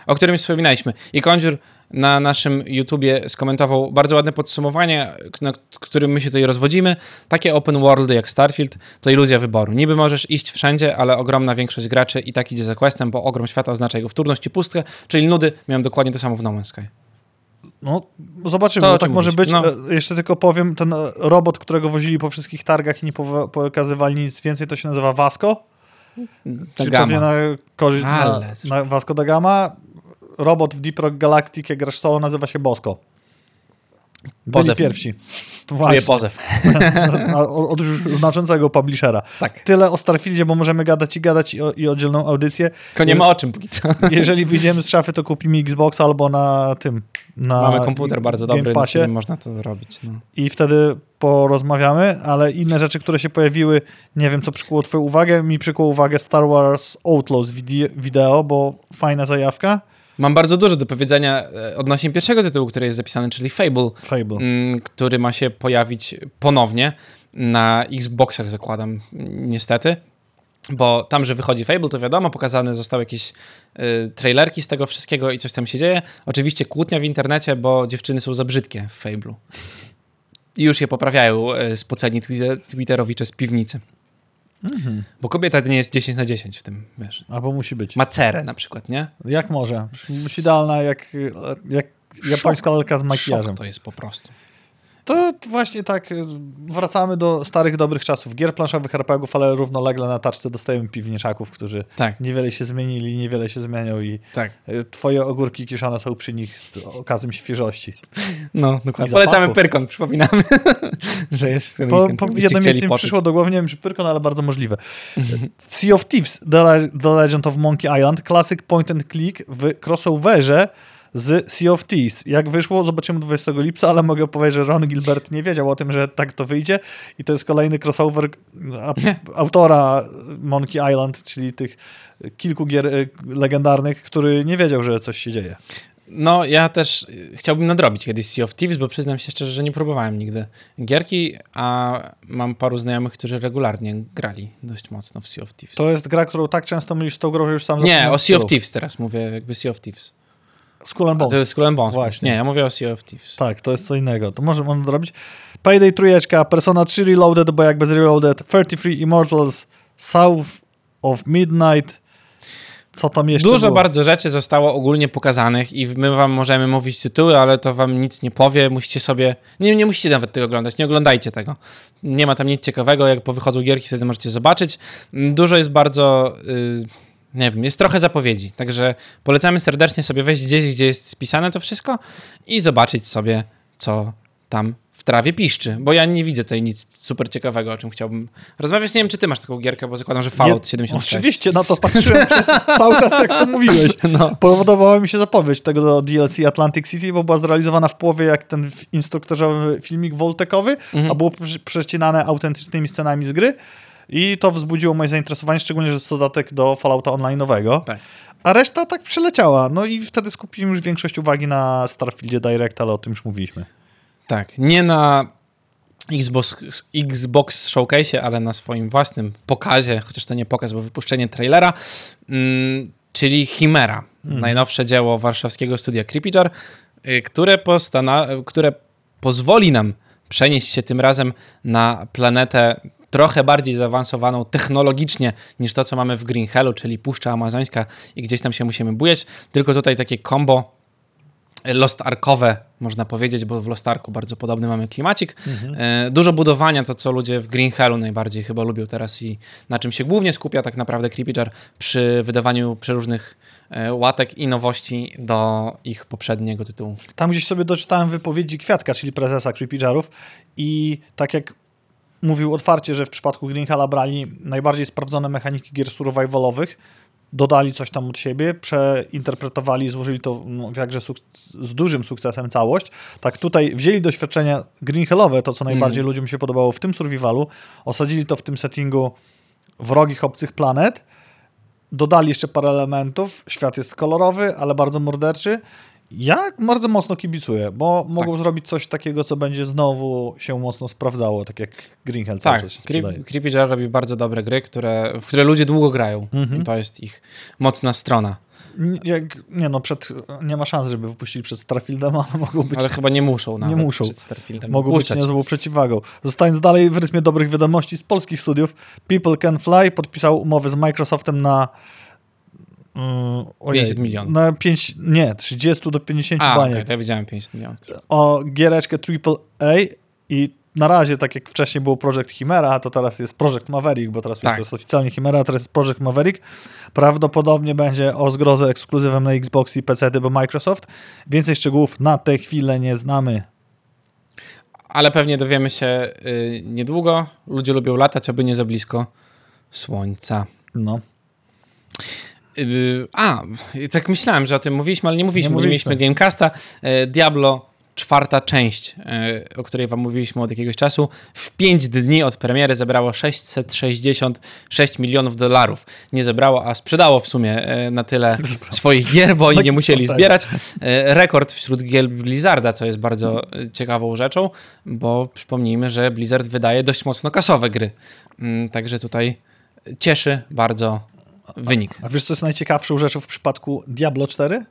o którym wspominaliśmy. I Kondziur na naszym YouTubie skomentował bardzo ładne podsumowanie, na którym my się tutaj rozwodzimy. Takie open worldy jak Starfield to iluzja wyboru. Niby możesz iść wszędzie, ale ogromna większość graczy i tak idzie za questem, bo ogrom świata oznacza jego wtórność i pustkę, czyli nudy. Miałem dokładnie to samo w No Man's Sky. No, zobaczymy, To tak może być. mówić? E, Jeszcze tylko powiem, ten e, robot, którego wozili po wszystkich targach i nie pokazywali nic więcej, to się nazywa Vasco. Czyli pewnie na korzyść na, Ale- na Vasco da Gama. Robot w Deep Rock Galactic, jak grasz solo, nazywa się Bosco. Byli Pozew. pierwsi. Czuję pozew. Od już znaczącego publishera. Tak. Tyle o Starfieldzie, bo możemy gadać i gadać i, o, i oddzielną audycję. Tylko nie ma o czym póki co. Jeżeli wyjdziemy z szafy, to kupimy Xbox albo na tym. Na Mamy komputer bardzo dobry, na którym można to robić. No. i wtedy porozmawiamy, ale inne rzeczy, które się pojawiły, nie wiem, co przykuło twoją uwagę. Mi przykuło uwagę Star Wars Outlaws wide- wideo, bo fajna zajawka. Mam bardzo dużo do powiedzenia e, odnośnie pierwszego tytułu, który jest zapisany, czyli Fable, Fable. mm, który ma się pojawić ponownie na Xboxach, zakładam, niestety. Bo tam, że wychodzi Fable, to wiadomo, pokazane zostały jakieś y, trailerki z tego wszystkiego i coś tam się dzieje. Oczywiście kłótnia w internecie, bo dziewczyny są za brzydkie w Fable'u. I już je poprawiają y, spoceni twitter, twitterowicze z piwnicy. Mhm. Bo kobieta nie jest 10 na 10 w tym, wiesz. Albo musi być. Ma cerę na przykład, nie? Jak może? Musi idealna jak, jak japońska lalka z makijażem. Szok to jest po prostu. To właśnie tak, y, wracamy do starych, dobrych czasów gier planszowych, RPGów, ale równolegle na taczce dostajemy piwniczaków, którzy Tak, niewiele się zmienili, niewiele się zmienią i tak. y, twoje ogórki kiszone są przy nich z okazem świeżości. No, dokładnie. Polecamy Pyrkon, przypominamy, że jest ten Po, po jednym miejscu przyszło do głowy, nie wiem czy Pyrkon, ale bardzo możliwe. sea of Thieves, The, Le- The Legend of Monkey Island, classic point and click w crossoverze z Sea of Thieves. Jak wyszło, zobaczymy 20 lipca, ale mogę powiedzieć, że Ron Gilbert nie wiedział o tym, że tak to wyjdzie i to jest kolejny crossover autora Monkey Island, czyli tych kilku gier y, legendarnych, który nie wiedział, że coś się dzieje. No, ja też chciałbym nadrobić kiedyś Sea of Thieves, bo przyznam się szczerze, że nie próbowałem nigdy gierki, a mam paru znajomych, którzy regularnie grali dość mocno w Sea of Thieves. To jest gra, którą tak często mylisz tą grą, że już sam Nie, o Sea of. Thieves teraz mówię, jakby Sea of Thieves. Skull and Bones. to jest Skull and Bones. Właśnie. Nie, ja mówię o Sea of Thieves. Tak, to jest co innego. To może można zrobić. Payday trójeczka, Persona 3 Reloaded, bo jak bez Reloaded, 33 Immortals, South of Midnight. Co tam jeszcze Dużo było? bardzo rzeczy zostało ogólnie pokazanych i my wam możemy mówić tytuły, ale to wam nic nie powie. Musicie sobie. Nie, nie musicie nawet tego oglądać, nie oglądajcie tego. Nie ma tam nic ciekawego, jak powychodzą gierki, wtedy możecie zobaczyć. Dużo jest bardzo. y, nie wiem, jest trochę zapowiedzi, także polecamy serdecznie sobie wejść gdzieś, gdzie jest spisane to wszystko i zobaczyć sobie, co tam w trawie piszczy, bo ja nie widzę tutaj nic super ciekawego, o czym chciałbym rozmawiać. Nie wiem, czy ty masz taką gierkę, bo zakładam, że Fallout Nie- 76. Oczywiście, na to patrzyłem przez cały czas, jak to mówiłeś. No. Podobała mi się zapowiedź tego do DLC Atlantic City, bo była zrealizowana w połowie jak ten instruktorzowy filmik Voltekowy, Mhm. a było prze- przecinane autentycznymi scenami z gry. I to wzbudziło moje zainteresowanie, szczególnie, że jest to dodatek do Fallouta online'owego. Tak. A reszta tak przeleciała. No i wtedy skupiłem już większość uwagi na Starfieldzie Direct, ale o tym już mówiliśmy. Tak, nie na Xbox, Xbox Showcase, ale na swoim własnym pokazie, chociaż to nie pokaz, bo wypuszczenie trailera, mm, czyli Chimera, najnowsze dzieło warszawskiego studia Creepy Jar, y, które, postana- które pozwoli nam przenieść się tym razem na planetę trochę bardziej zaawansowaną technologicznie niż to, co mamy w Green Hellu, czyli Puszcza Amazońska i gdzieś tam się musimy bujać, tylko tutaj takie combo Lost Arkowe, można powiedzieć, bo w Lost Arku bardzo podobny mamy klimacik. E, Dużo budowania, to co ludzie w Green Hellu najbardziej chyba lubią teraz i na czym się głównie skupia tak naprawdę Creepy Jar przy wydawaniu przeróżnych e, łatek i nowości do ich poprzedniego tytułu. Tam gdzieś sobie doczytałem wypowiedzi Kwiatka, czyli prezesa Creepy Jarów i tak jak mówił otwarcie, że w przypadku Green Halla brali najbardziej sprawdzone mechaniki gier survivalowych, dodali coś tam od siebie, przeinterpretowali, złożyli to no, jakże z dużym sukcesem całość. Tak tutaj wzięli doświadczenia Green Hellowe, to co najbardziej ludziom się podobało w tym survivalu, osadzili to w tym settingu wrogich obcych planet, dodali jeszcze parę elementów, świat jest kolorowy, ale bardzo morderczy. Ja bardzo mocno kibicuję, bo mogą zrobić coś takiego, co będzie znowu się mocno sprawdzało, tak jak Green Hell cały Tak, czas się sprzedaje. Creep- Creepy Jar robi bardzo dobre gry, które, w które ludzie długo grają. Mhm. To jest ich mocna strona. Jak, nie no, przed, nie ma szans, żeby wypuścili przed Starfieldem, ale mogą być, Ale chyba nie muszą nawet muszą. przed Starfieldem mogą być puszczać. niezłą przeciwwagą. Zostając dalej w rytmie dobrych wiadomości z polskich studiów, People Can Fly podpisał umowę z Microsoftem na ojej, 50 milionów. Na 5, nie, 30 do 50 A, baniek. to ja widziałem 50 milionów. o giereczkę AAA i na razie, tak jak wcześniej było Project Chimera, to teraz jest Project Maverick, bo teraz już Tak. to jest oficjalnie Chimera, a teraz jest Project Maverick. Prawdopodobnie będzie o zgrozę ekskluzywem na Xbox i PC, bo Microsoft. Więcej szczegółów na tę chwilę nie znamy. ale pewnie dowiemy się y, niedługo. Ludzie lubią latać, aby nie za blisko słońca. No. A, tak myślałem, że o tym mówiliśmy, ale nie mówiliśmy, Nie nie mówiliśmy. mieliśmy Gamecasta. Y, Diablo, czwarta część, y, o której wam mówiliśmy od jakiegoś czasu, w 5 dni od premiery zebrało 666 milionów dolarów. Nie zebrało, a sprzedało w sumie y, na tyle swoich gier, bo oni nie Taki musieli cofek. zbierać. Rekord wśród gier Blizzarda, co jest bardzo ciekawą rzeczą, bo przypomnijmy, że Blizzard wydaje dość mocno kasowe gry. Mm, Także tutaj cieszy bardzo wynik. A wiesz, co jest najciekawszą rzeczą w przypadku Diablo 4?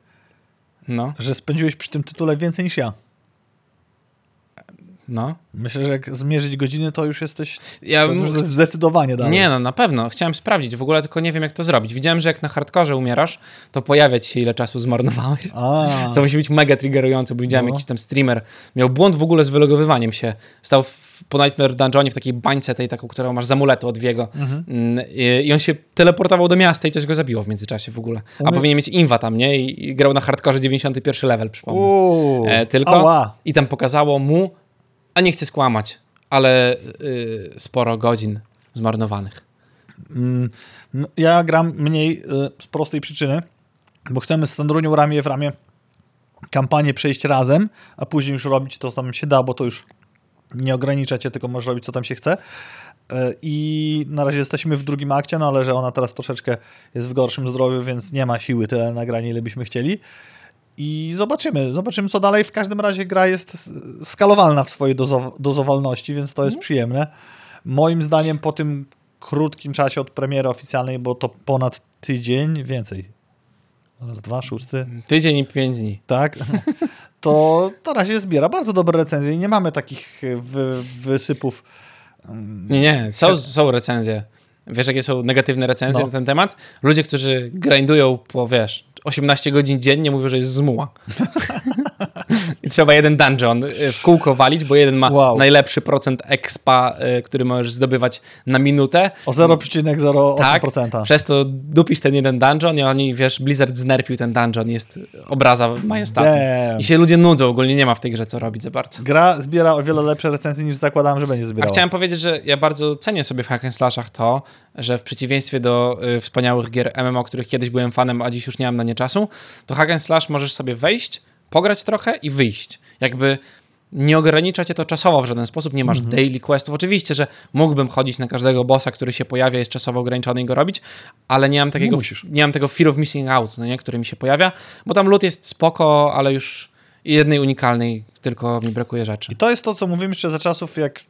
No, Że spędziłeś przy tym tytule więcej niż ja. No. Myślę, że jak zmierzyć godziny, to już jesteś Ja to m- już zdecydowanie dalej. nie no, na pewno. Chciałem sprawdzić, w ogóle tylko nie wiem, jak to zrobić. Widziałem, że jak na hardkorze umierasz, to pojawia ci się, ile czasu zmarnowałeś. A, Co musi być mega triggerujące, bo widziałem No. jakiś tam streamer, miał błąd w ogóle z wylogowywaniem się. Stał w, po Nightmare Dungeonie w takiej bańce tej taką, którą masz z amuletu od Wiego. Mhm. Mm, I, I on się teleportował do miasta i coś go zabiło w międzyczasie w ogóle. A Umy- powinien mieć inwa tam, nie? I, i grał na hardkorze 91 level, przypomnę. Uuu, E, tylko Ała. i tam pokazało mu, a nie chcę skłamać, ale y, sporo godzin zmarnowanych. Mm, m- Ja gram mniej y, z prostej przyczyny, bo chcemy z Sandrunią ramię w ramię kampanię przejść razem, a później już robić to tam się da, bo to już nie ogranicza cię, tylko możesz robić co tam się chce. E, I na razie jesteśmy w drugim akcie, no ale że ona teraz troszeczkę jest w gorszym zdrowiu, więc nie ma siły tyle nagrania, ile byśmy chcieli. I zobaczymy, zobaczymy co dalej. W każdym razie gra jest skalowalna w swojej dozow- dozowalności, więc to jest przyjemne. Moim zdaniem po tym krótkim czasie od premiery oficjalnej, bo to ponad tydzień, więcej. Raz, dwa, szósty, Tydzień i pięć dni. tak. To na razie zbiera bardzo dobre recenzje i nie mamy takich e, wy, wysypów. mm, Nie, nie, są, są recenzje. Wiesz, jakie są negatywne recenzje No. na ten temat? Ludzie, którzy grindują po, wiesz, 18 godzin dziennie, mówią, że jest zmuła. I trzeba jeden dungeon y, w kółko walić, bo jeden ma Wow. najlepszy procent expa, y, który możesz zdobywać na minutę. O 0,08%. Tak, przez to dupisz ten jeden dungeon i oni, wiesz, Blizzard znerfił ten dungeon, jest obraza majestatu. Damn. I się ludzie nudzą, ogólnie nie ma w tej grze co robić za bardzo. Gra zbiera o wiele lepsze recenzje niż zakładałem, że będzie A zbierała. chciałem powiedzieć, że ja bardzo cenię sobie w hack and slashach to, że w przeciwieństwie do y, wspaniałych gier MMO, których kiedyś byłem fanem, a dziś już nie mam na nie czasu, to hack możesz sobie wejść, pograć trochę i wyjść. Jakby nie ogranicza cię to czasowo w żaden sposób, nie masz Mhm. daily questów. Oczywiście, że mógłbym chodzić na każdego bossa, który się pojawia, jest czasowo ograniczony i go robić, ale nie mam takiego, musisz. nie mam tego fear of missing out, no nie, który mi się pojawia, bo tam loot jest spoko, ale już jednej unikalnej, tylko mi brakuje rzeczy. I to jest to, co mówimy jeszcze za czasów, jak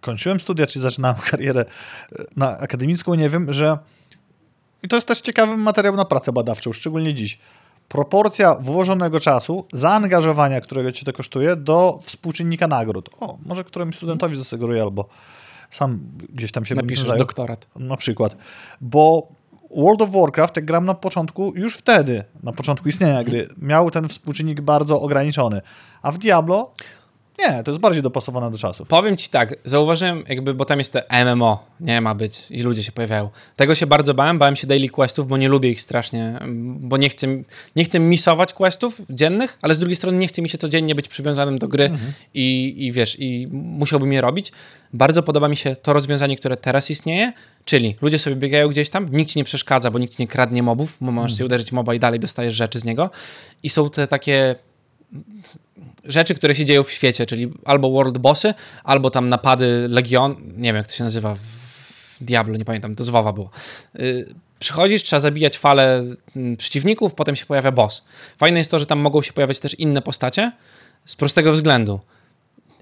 kończyłem studia, czy zaczynałem karierę e, na akademicką, nie wiem, że i to jest też ciekawy materiał na pracę badawczą, szczególnie dziś. Proporcja włożonego czasu, zaangażowania, którego ci to kosztuje, do współczynnika nagród. O, może któremuś studentowi zasugeruję, albo sam gdzieś tam się Napiszesz zajął. doktorat. Na przykład. Bo World of Warcraft, jak gram na początku, już wtedy, na początku istnienia gry, miał ten współczynnik bardzo ograniczony. A w Diablo nie, to jest bardziej dopasowane do czasów. Powiem ci tak, zauważyłem jakby, bo tam jest te MMO, nie ma być i ludzie się pojawiają. Tego się bardzo bałem, bałem się daily questów, bo nie lubię ich strasznie, bo nie chcę, nie chcę misować questów dziennych, ale z drugiej strony nie chce mi się codziennie być przywiązanym do gry i, i wiesz, i musiałbym je robić. Bardzo podoba mi się to rozwiązanie, które teraz istnieje, czyli ludzie sobie biegają gdzieś tam, nikt ci nie przeszkadza, bo nikt nie kradnie mobów, bo możesz sobie uderzyć moba i dalej dostajesz rzeczy z niego i są te takie rzeczy, które się dzieją w świecie, czyli albo world bossy, albo tam napady Legion, nie wiem jak to się nazywa w Diablo, nie pamiętam, to z WoWa było. Yy, przychodzisz, trzeba zabijać falę mm, przeciwników, potem się pojawia boss. Fajne jest to, że tam mogą się pojawiać też inne postacie z prostego względu.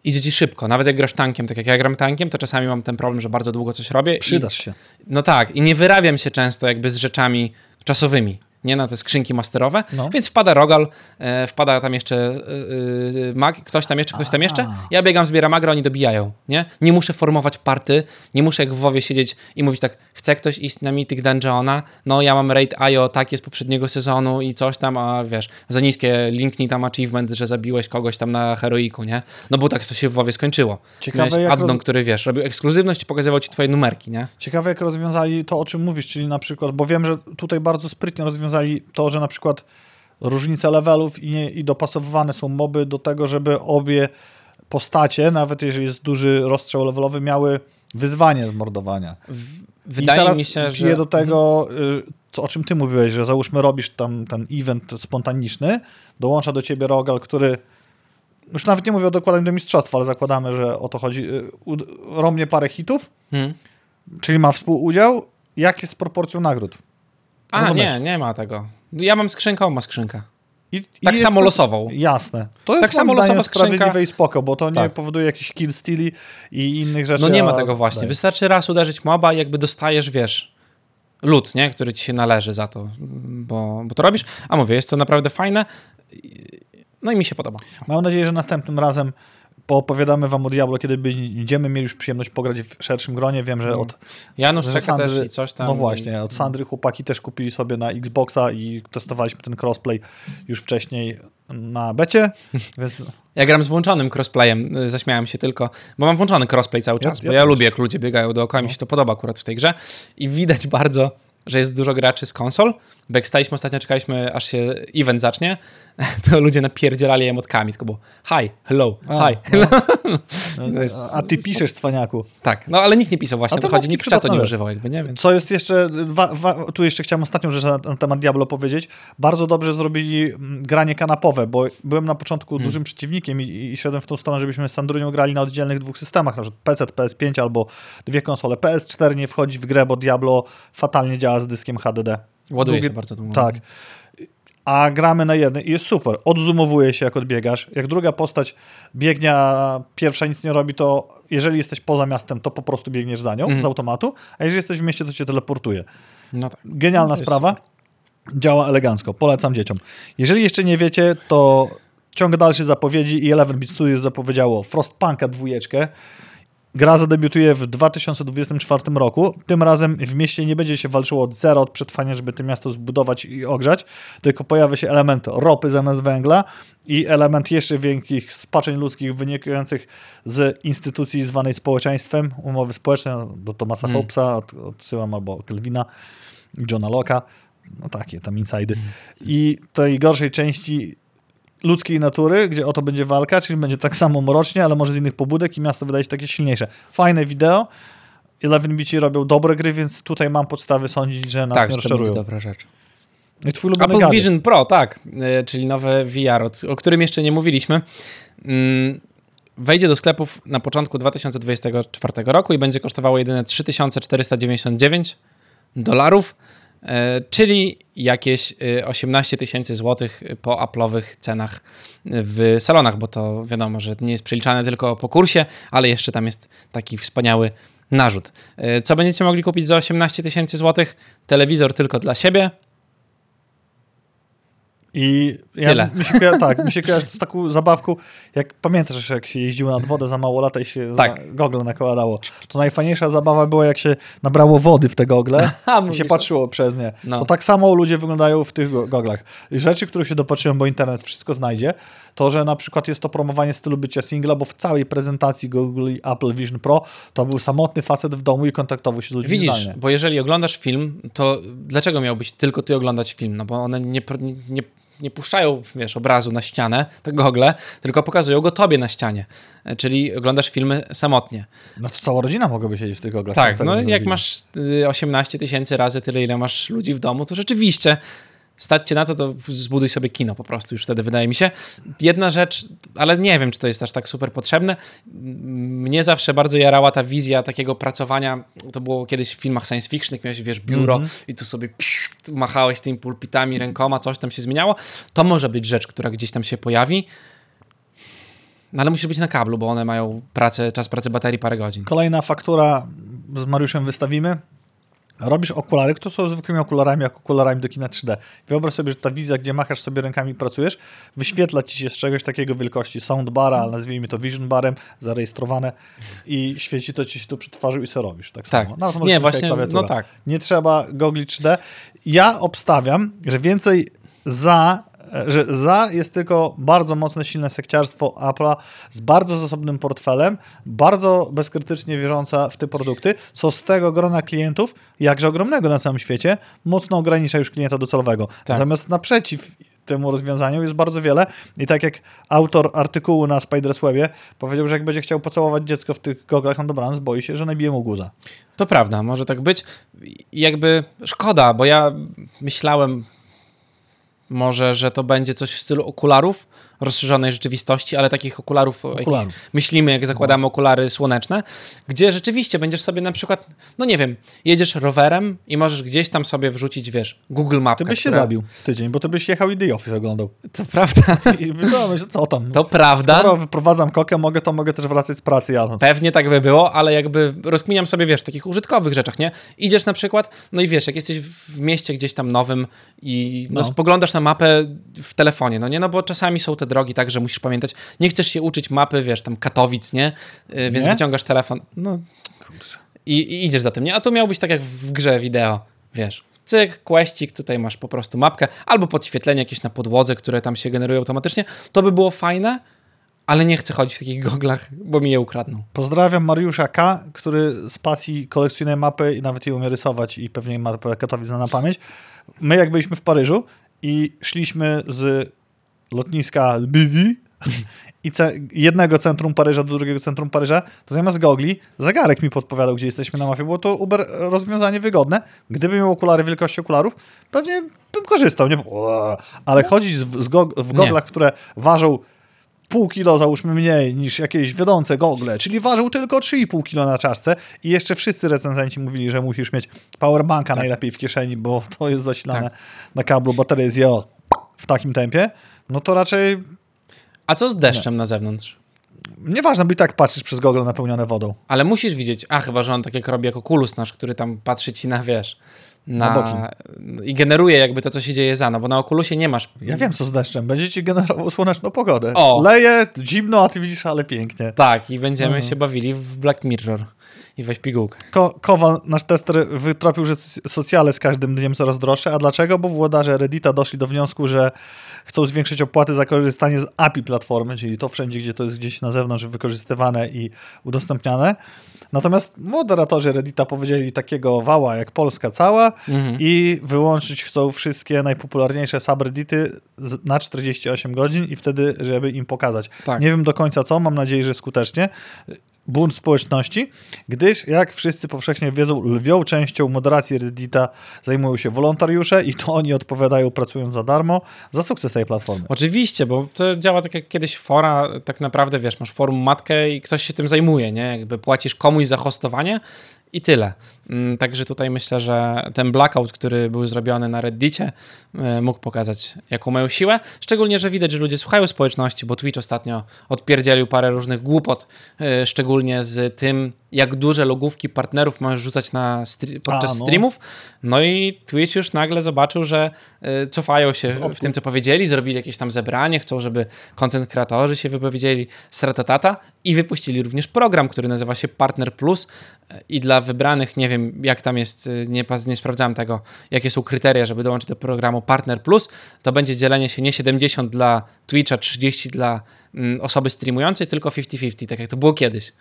Idzie ci szybko, nawet jak grasz tankiem, tak jak ja gram tankiem, to czasami mam ten problem, że bardzo długo coś robię. i- Przydasz się. no tak, i nie wyrabiam się często jakby z rzeczami czasowymi, nie na te skrzynki masterowe, No. więc wpada Rogal, e, wpada tam jeszcze e, e, mag, ktoś tam jeszcze, ktoś tam jeszcze, ja biegam, zbieram agro, oni dobijają, nie? Nie muszę formować party, nie muszę jak w WoWie siedzieć i mówić tak, chce ktoś iść na Mythic Dungeona, no ja mam raid IO takie z poprzedniego sezonu i coś tam, a wiesz, za niskie linknij tam achievement, że zabiłeś kogoś tam na heroiku, nie? No bo tak to się w WoWie skończyło. Ciekawe, Miałeś jak addon, roz- który, wiesz, robił ekskluzywność i pokazywał ci twoje numerki, nie? Ciekawe, jak rozwiązali to, o czym mówisz, czyli na przykład, bo wiem, że tutaj bardzo sprytnie rozwiązali to, że na przykład różnice levelów i, nie, i dopasowywane są moby do tego, żeby obie postacie, nawet jeżeli jest duży rozstrzał levelowy, miały wyzwanie mordowania. W, I wydaje teraz mi się, że... do tego, y, co, o czym ty mówiłeś, że załóżmy robisz tam ten event spontaniczny, dołącza do ciebie Rogal, który już nawet nie mówię o dokładaniu do mistrzostwa, ale zakładamy, że o to chodzi, y, romnie parę hitów, Mhm. czyli ma współudział, jak jest z proporcją nagród? A, nie, nie ma tego. Ja mam skrzynkę, on ma skrzynkę. I, Tak i samo losową. Jasne. To jest Tak samo losowa skrzynka. i spoko, bo to nie Tak. powoduje jakichś kill steali i innych rzeczy. No nie ma a tego właśnie. daje. Wystarczy raz uderzyć moba i jakby dostajesz, wiesz, lód, nie? Który ci się należy za to, bo, bo to robisz. A mówię, jest to naprawdę fajne. No i mi się podoba. Mam nadzieję, że następnym razem poopowiadamy wam o Diablo, kiedy będziemy mieli już przyjemność pograć w szerszym gronie. Wiem, że od Janusz że czeka też i coś tam. No właśnie, od Sandry chłopaki też kupili sobie na Xboxa i testowaliśmy ten crossplay już wcześniej na becie, więc Ja gram z włączonym crossplayem, y, zaśmiałem się tylko, bo mam włączony crossplay cały Ja- czas, ja bo ja też. lubię, jak ludzie biegają dookoła, mi się to podoba akurat w tej grze i widać bardzo, że jest dużo graczy z konsol, bo jak staliśmy ostatnio, czekaliśmy aż się event zacznie, to ludzie napierdzielali emotkami, tylko było hi, hello, A, hi, no. hello. To jest- a ty piszesz, cwaniaku. Tak, no ale nikt nie pisał właśnie, A to chodzi, nikt czatu nie używał jakby, nie? Więc... Co jest jeszcze, dwa, dwa, tu jeszcze chciałem ostatnią rzecz na, na temat Diablo powiedzieć. Bardzo dobrze zrobili mm, granie kanapowe, bo byłem na początku Hmm. dużym przeciwnikiem i, i szedłem w tą stronę, żebyśmy z Sandrunią grali na oddzielnych dwóch systemach, na przykład PC, PS5 albo dwie konsole. PS4 nie wchodzi w grę, bo Diablo fatalnie działa z dyskiem HDD. Ładuje Drugie- się bardzo długo. Tak. A gramy na jednej i jest super. Odzumowuje się, jak odbiegasz. Jak druga postać biegnie, a pierwsza nic nie robi, to jeżeli jesteś poza miastem, to po prostu biegniesz za nią Mhm. z automatu, a jeżeli jesteś w mieście, to cię teleportuje. No tak. Genialna jest sprawa. Działa elegancko. Polecam dzieciom. Jeżeli jeszcze nie wiecie, to ciąg dalszy zapowiedzi i 11-bit Studios zapowiedziało Frostpunka dwójeczkę. Gra zadebiutuje w 2024 roku. Tym razem w mieście nie będzie się walczyło od zera, od przetrwania, żeby to miasto zbudować i ogrzać, tylko pojawia się element ropy zamiast węgla i element jeszcze większych spaczeń ludzkich wynikających z instytucji zwanej społeczeństwem, umowy społeczne, do Thomasa Mm. Hobbesa, od, odsyłam albo Kelvina, Johna Locke'a, no takie tam insajdy. I tej gorszej części ludzkiej natury, gdzie o to będzie walka, czyli będzie tak samo mrocznie, ale może z innych pobudek i miasto wydaje się takie silniejsze. Fajne wideo. Eleven Bici robią dobre gry, więc tutaj mam podstawy sądzić, że nas Tak, nie że to będzie rozczarują. dobra rzecz. I twój ulubiony Apple gadżet. Vision Pro, tak, y, czyli nowe VR, o, którym jeszcze nie mówiliśmy. Mm, Wejdzie do sklepów na początku 2024 roku i będzie kosztowało jedynie 3499 dolarów, czyli jakieś y, 18 tysięcy złotych po Apple'owych cenach w salonach, bo to wiadomo, że nie jest przeliczane tylko po kursie, ale jeszcze tam jest taki wspaniały narzut. Y, Co będziecie mogli kupić za 18 tysięcy złotych? Telewizor tylko dla siebie, I ja, Tyle. Mi się koja- tak, mi się kojarzy z taką zabawką, jak pamiętasz, jak się jeździło nad wodę za mało lata i się Tak. gogle nakładało. To najfajniejsza zabawa była, jak się nabrało wody w te gogle i się patrzyło przez nie. No. To tak samo ludzie wyglądają w tych go- goglach. I rzeczy, których się dopatrzyłem, bo internet wszystko znajdzie, to, że na przykład jest to promowanie stylu bycia singla, bo w całej prezentacji Google i Apple Vision Pro to był samotny facet w domu i kontaktował się z ludźmi Widzisz, zdalnie. bo jeżeli oglądasz film, to dlaczego miałbyś tylko ty oglądać film? No bo one nie, nie, nie puszczają, wiesz, obrazu na ścianę, te gogle, tylko pokazują go tobie na ścianie. Czyli oglądasz filmy samotnie. No to cała rodzina mogłaby siedzieć w tych goglach. Tak, no jak masz y, 18 tysięcy razy tyle, ile masz ludzi w domu, to rzeczywiście stać cię na to, to zbuduj sobie kino po prostu już wtedy, wydaje mi się. Jedna rzecz, ale nie wiem, czy to jest aż tak super potrzebne. Mnie zawsze bardzo jarała ta wizja takiego pracowania, to było kiedyś w filmach science fiction, miałeś, wiesz, biuro Mhm. i tu sobie pszt, machałeś tymi pulpitami, rękoma, coś tam się zmieniało. To może być rzecz, która gdzieś tam się pojawi. No ale musi być na kablu, bo one mają pracę, czas pracy baterii parę godzin. Kolejna faktura z Mariuszem wystawimy. Robisz okulary, które są zwykłymi okularami, jak okularami do kina 3D. Wyobraź sobie, że ta wizja, gdzie machasz sobie rękami i pracujesz, wyświetla ci się z czegoś takiego wielkości soundbara, ale nazwijmy to vision barem, zarejestrowane i świeci to ci się tu przed twarzą i co robisz. Tak, Tak. samo. Może Nie, właśnie, no tak. Nie trzeba gogli 3D. Ja obstawiam, że więcej za, że za jest tylko bardzo mocne, silne sekciarstwo Apple'a z bardzo zasobnym portfelem, bardzo bezkrytycznie wierząca w te produkty, co z tego grona klientów, jakże ogromnego na całym świecie, mocno ogranicza już klienta docelowego. Tak. Natomiast naprzeciw temu rozwiązaniu jest bardzo wiele. I tak jak autor artykułu na Spiders Webie powiedział, że jak będzie chciał pocałować dziecko w tych goglach na dobranoc, boi się, że nabije mu guza. To prawda, może tak być. Jakby szkoda, bo ja myślałem może, że to będzie coś w stylu okularów rozszerzonej rzeczywistości, ale takich okularów, okularów. myślimy, jak zakładamy okulary słoneczne, gdzie rzeczywiście będziesz sobie na przykład, no nie wiem, jedziesz rowerem i możesz gdzieś tam sobie wrzucić, wiesz, Google Mapkę. Ty byś się która... zabił w tydzień, bo ty byś jechał i The Office oglądał. To prawda. I że co tam? To prawda. Skoro wyprowadzam kokę, mogę, to mogę też wracać z pracy jadąc. Pewnie tak by było, ale jakby rozkminiam sobie, wiesz, takich użytkowych rzeczach, nie? Idziesz na przykład, no i wiesz, jak jesteś w mieście gdzieś tam nowym i no, no. spoglądasz na mapę w telefonie, no nie? No bo czasami są te drogi tak, że musisz pamiętać. Nie chcesz się uczyć mapy, wiesz, tam Katowic, nie? Y, więc nie? wyciągasz telefon. No, i, i, idziesz za tym, nie? A tu miałbyś tak jak w grze wideo, wiesz. Cyk, questik, tutaj masz po prostu mapkę, albo podświetlenie jakieś na podłodze, które tam się generują automatycznie. To by było fajne, ale nie chcę chodzić w takich goglach, bo mi je ukradną. Pozdrawiam Mariusza K., który z pasji kolekcjonuje mapy i nawet je umie rysować i pewnie ma Katowic na pamięć. My jak byliśmy w Paryżu i szliśmy z lotniska Lvivi i ce jednego centrum Paryża do drugiego centrum Paryża, to zamiast gogli zegarek mi podpowiadał, gdzie jesteśmy na mapie. Było to Uber rozwiązanie wygodne. Gdybym miał okulary wielkości okularów, pewnie bym korzystał. Nie? Ale chodzić z, z go w goglach, nie. które ważą pół kilo załóżmy mniej niż jakieś wiodące gogle, czyli ważył tylko 3,5 kilo na czaszce i jeszcze wszyscy recenzenci mówili, że musisz mieć powerbanka tak. najlepiej w kieszeni, bo to jest zasilane tak. na kablu, bateria jest w takim tempie, no to raczej... A co z deszczem nie. na zewnątrz? Nieważne, bo i tak patrzysz przez gogle napełnione wodą. Ale musisz widzieć, a chyba, że on tak jak robi jako kulus nasz, który tam patrzy ci na, wiesz, na, na i generuje jakby to, co się dzieje za, no bo na okulusie nie masz... Ja wiem, co z deszczem. Będzie ci generował słoneczną pogodę. O. Leje, zimno, a ty widzisz, ale pięknie. Tak, i będziemy mhm. się bawili w Black Mirror i weź pigułkę. Ko Kowal, nasz tester, wytropił, że socjale z każdym dniem coraz droższe. A dlaczego? Bo włodarze Reddita doszli do wniosku, że chcą zwiększyć opłaty za korzystanie z API platformy, czyli to wszędzie, gdzie to jest gdzieś na zewnątrz wykorzystywane i udostępniane. Natomiast moderatorzy Reddita powiedzieli takiego wała jak Polska cała mhm. i wyłączyć chcą wszystkie najpopularniejsze subreddity na 48 godzin i wtedy, żeby im pokazać. Tak. Nie wiem do końca co, mam nadzieję, że skutecznie bunt społeczności, gdyż, jak wszyscy powszechnie wiedzą, lwią częścią moderacji Reddita zajmują się wolontariusze i to oni odpowiadają, pracując za darmo, za sukces tej platformy. Oczywiście, bo to działa tak jak kiedyś fora, tak naprawdę, wiesz, masz forum matkę i ktoś się tym zajmuje, nie? Jakby płacisz komuś za hostowanie, i tyle. Mm, także tutaj myślę, że ten blackout, który był zrobiony na Reddicie, e, mógł pokazać, jaką mają siłę. Szczególnie, że widać, że ludzie słuchają społeczności, bo Twitch ostatnio odpierdzielił parę różnych głupot, e, szczególnie z tym, jak duże logówki partnerów możesz rzucać na podczas A, no. streamów. No i Twitch już nagle zobaczył, że y, cofają się w, tym, co powiedzieli, zrobili jakieś tam zebranie, chcą, żeby content kreatorzy się wypowiedzieli stratatata i wypuścili również program, który nazywa się Partner Plus i dla wybranych, nie wiem jak tam jest, y, nie, nie sprawdzałem tego, jakie są kryteria, żeby dołączyć do programu Partner Plus, to będzie dzielenie się nie 70 dla Twitcha, 30 dla mm, osoby streamującej, tylko 50-50, tak jak to było kiedyś.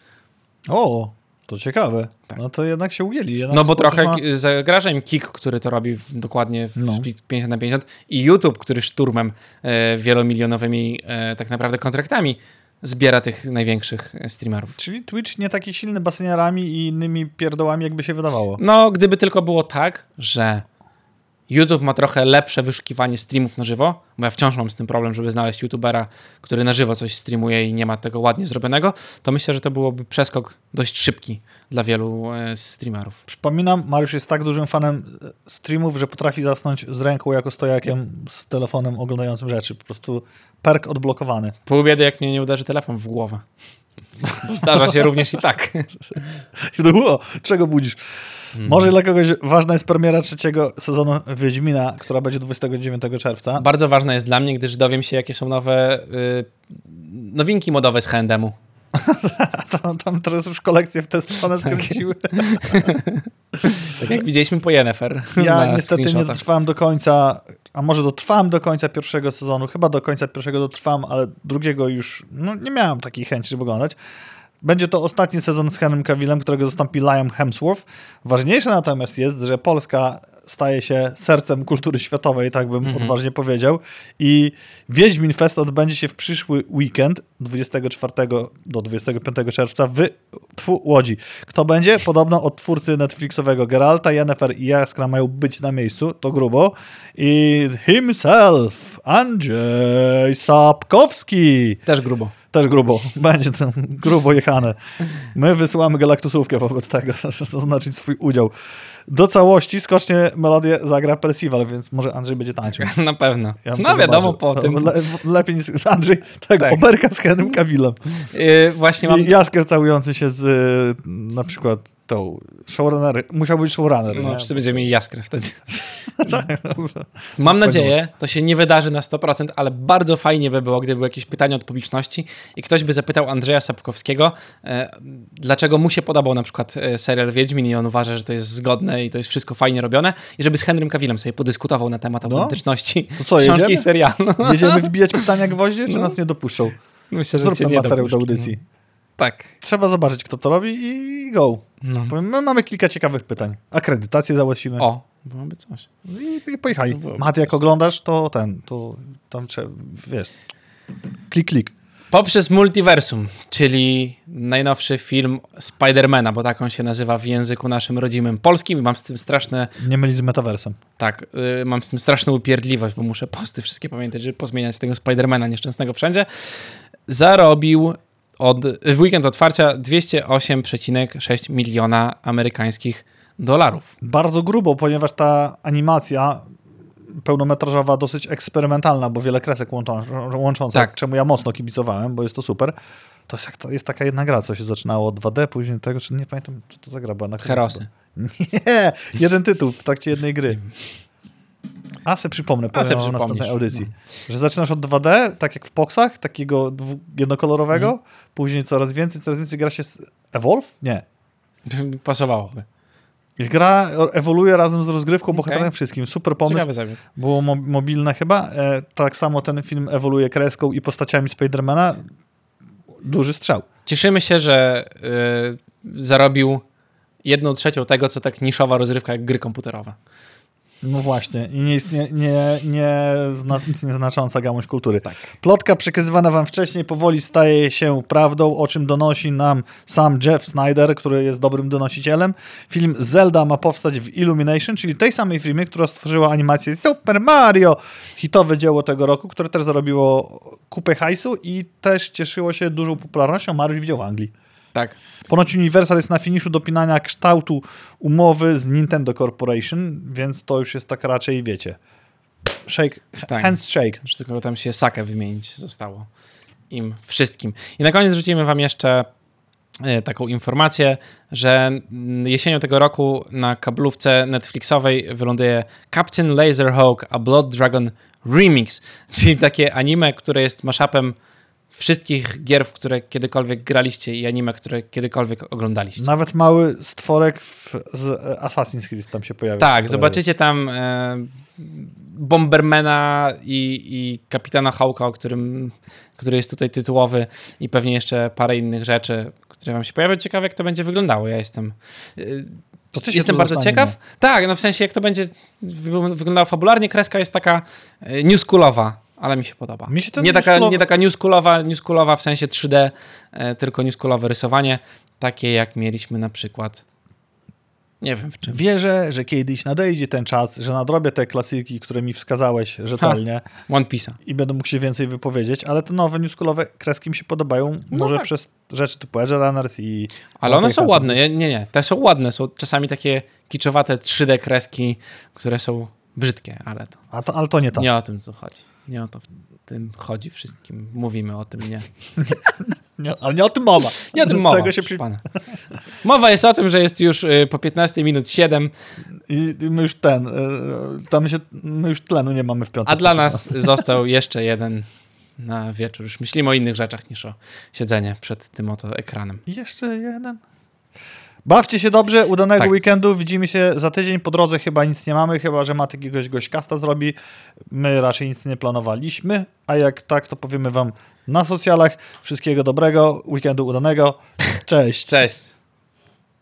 O, to ciekawe. Tak. No to jednak się ujęli. Jednak no bo trochę ma... zagraża im Kik, który to robi dokładnie w no. 50 na 50 i YouTube, który szturmem e, wielomilionowymi e, tak naprawdę kontraktami zbiera tych największych streamerów. Czyli Twitch nie taki silny baseniarami i innymi pierdołami, jakby się wydawało. No, gdyby tylko było tak, że YouTube ma trochę lepsze wyszukiwanie streamów na żywo, bo ja wciąż mam z tym problem, żeby znaleźć YouTubera, który na żywo coś streamuje i nie ma tego ładnie zrobionego, to myślę, że to byłoby przeskok dość szybki dla wielu e, streamerów. Przypominam, Mariusz jest tak dużym fanem e, streamów, że potrafi zasnąć z ręką jako stojakiem z telefonem oglądającym rzeczy. Po prostu perk odblokowany. Pół biedy, jak mnie nie uderzy telefon w głowę. Zdarza się również i tak. Czego budzisz? Mm. Może dla kogoś ważna jest premiera trzeciego sezonu Wiedźmina, która będzie 29 czerwca. Bardzo ważna jest dla mnie, gdyż dowiem się, jakie są nowe y, nowinki modowe z H&M-u. tam, tam teraz już kolekcje w testowane tak. skręciły. tak jak widzieliśmy po Yennefer. Ja niestety nie dotrwałem do końca, a może dotrwałem do końca pierwszego sezonu, chyba do końca pierwszego dotrwałem, ale drugiego już no, nie miałem takiej chęci, żeby oglądać. Będzie to ostatni sezon z Henrym Cavillem, którego zastąpi Liam Hemsworth. Ważniejsze natomiast jest, że Polska staje się sercem kultury światowej, tak bym Mhm. odważnie powiedział. I Wiedźmin Fest odbędzie się w przyszły weekend 24 do 25 czerwca w tfu, Łodzi. Kto będzie? Podobno od twórcy Netflixowego Geralta, Yennefer i Jaskra mają być na miejscu, to grubo. I himself, Andrzej Sapkowski. Też grubo. Też grubo. Będzie to grubo jechane. My wysyłamy galaktusówkę wobec tego, żeby zaznaczyć swój udział. Do całości skocznie melodię zagra Percival, więc może Andrzej będzie tańczył. Na pewno. Ja no wiadomo zobaczył. po tym. Le, lepiej niż Andrzej, tak, Tak. oberka z Henrym Kawilem. Yy, właśnie mam... I Jaskier całujący się z y, na przykład tą showrunner. Musiał być showrunner. No, nie? wszyscy będziemy mieli jaskrę wtedy. Tak, dobrze. Mam nadzieję, to się nie wydarzy na 100%, ale bardzo fajnie by było, gdyby były jakieś pytania od publiczności i ktoś by zapytał Andrzeja Sapkowskiego, e, dlaczego mu się podobał na przykład e, serial Wiedźmin i on uważa, że to jest zgodne i to jest wszystko fajnie robione i żeby z Henrym Cavillem sobie podyskutował na temat No. autentyczności To co, książki jedziemy? i serialu. Jedziemy wbijać pytania gwoździe, czy No. nas nie dopuszczą? Myślę, że Zróbmy materiał do audycji. Tak. Trzeba zobaczyć, kto to robi i go. No. My mamy kilka ciekawych pytań. Akredytację załatwimy. O, byłoby coś. I, i pojechali. Mat, jak oglądasz, to ten, to tam trzeba, wiesz, klik, klik. Poprzez Multiversum, czyli najnowszy film Spidermana, bo tak on się nazywa w języku naszym rodzimym polskim i mam z tym straszne Nie mylić z metaversem. Tak, y, mam z tym straszną upierdliwość, bo muszę posty wszystkie pamiętać, żeby pozmieniać tego Spidermana nieszczęsnego wszędzie. Zarobił od, w weekend otwarcia 208,6 miliona amerykańskich dolarów. Bardzo grubo, ponieważ ta animacja pełnometrażowa dosyć eksperymentalna, bo wiele kresek łączą, łączących, Tak. czemu ja mocno kibicowałem, bo jest to super. To jest, to jest taka jedna gra, co się zaczynało od 2D, później tego, czy nie pamiętam, co to za gra była. Na Herosy. Nie, jeden tytuł w trakcie jednej gry. A se przypomnę, powiem se o przypomnisz. następnej audycji. Że zaczynasz od 2D, tak jak w Poxach, takiego jednokolorowego, Mhm. później coraz więcej, coraz więcej gra się z Evolve? Nie. Pasowałoby. Gra ewoluuje razem z rozgrywką, Okej. bohaterem wszystkim. Super pomysł. Było mo mobilne chyba. E, tak samo ten film ewoluuje kreską i postaciami Spidermana. Duży strzał. Cieszymy się, że y, zarobił jedną trzecią tego, co tak niszowa rozrywka jak gry komputerowe. No właśnie. I nie jest nie, nie, zna, nic nieznacząca gałąź kultury. Plotka przekazywana wam wcześniej powoli staje się prawdą, o czym donosi nam sam Jeff Snyder, który jest dobrym donosicielem. Film Zelda ma powstać w Illumination, czyli tej samej firmie, która stworzyła animację Super Mario, hitowe dzieło tego roku, które też zarobiło kupę hajsu i też cieszyło się dużą popularnością. Mariusz widział w Anglii. Tak. Ponoć Universal jest na finiszu dopinania kształtu umowy z Nintendo Corporation, więc to już jest tak raczej, wiecie, shake, Tak. hands shake. Już tylko tam się sakę wymienić zostało im wszystkim. I na koniec rzucimy wam jeszcze e, taką informację, że mm, jesienią tego roku na kablówce Netflixowej wyląduje Captain Laserhawk A Blood Dragon Remix, czyli takie anime, które jest mashupem wszystkich gier, w które kiedykolwiek graliście i anime, które kiedykolwiek oglądaliście. Nawet mały stworek w, z e, Assassin's Creed tam się pojawia. Tak, zobaczycie tam e, Bombermana i, i Kapitana Hawka, o którym, który jest tutaj tytułowy i pewnie jeszcze parę innych rzeczy, które wam się pojawią. Ciekawe, jak to będzie wyglądało. Ja jestem... e, Jestem bardzo ciekaw. Tak, no w sensie jak to będzie wyglą- wyglądało fabularnie, kreska jest taka e, newschoolowa, ale mi się podoba. Mi się nie, taka, nie taka newschoolowa, newschoolowa w sensie 3D, e, tylko newschoolowe rysowanie, takie jak mieliśmy na przykład nie wiem w czym. Wierzę, że kiedyś nadejdzie ten czas, że nadrobię te klasyki, które mi wskazałeś rzetelnie One Piece'a. i będę mógł się więcej wypowiedzieć, ale te nowe newskulowe kreski mi się podobają, No może tak. przez rzeczy typu Edge Runners i... Ale one są ładne. Nie, nie. Te są ładne. Są czasami takie kiczowate 3D kreski, które są brzydkie, ale to A to, ale to nie tak. nie o tym to chodzi. Nie o to w tym chodzi wszystkim. Mówimy o tym, nie. Nie, ale nie o tym mowa. Nie o tym mowa. Czego się przy... pana. Mowa jest o tym, że jest już y, po 15 minut 7, I, I my już ten, y, tam się, my już tlenu nie mamy w piątek. a dla nas został jeszcze jeden na wieczór. Już myślimy o innych rzeczach niż o siedzenie przed tym oto ekranem. Jeszcze jeden. Bawcie się dobrze, udanego Tak. weekendu. Widzimy się za tydzień. Po drodze chyba nic nie mamy, chyba że Matek jakiegoś gośćkasta zrobi. My raczej nic nie planowaliśmy, a jak tak, to powiemy wam na socjalach. Wszystkiego dobrego, weekendu udanego. Cześć. Cześć.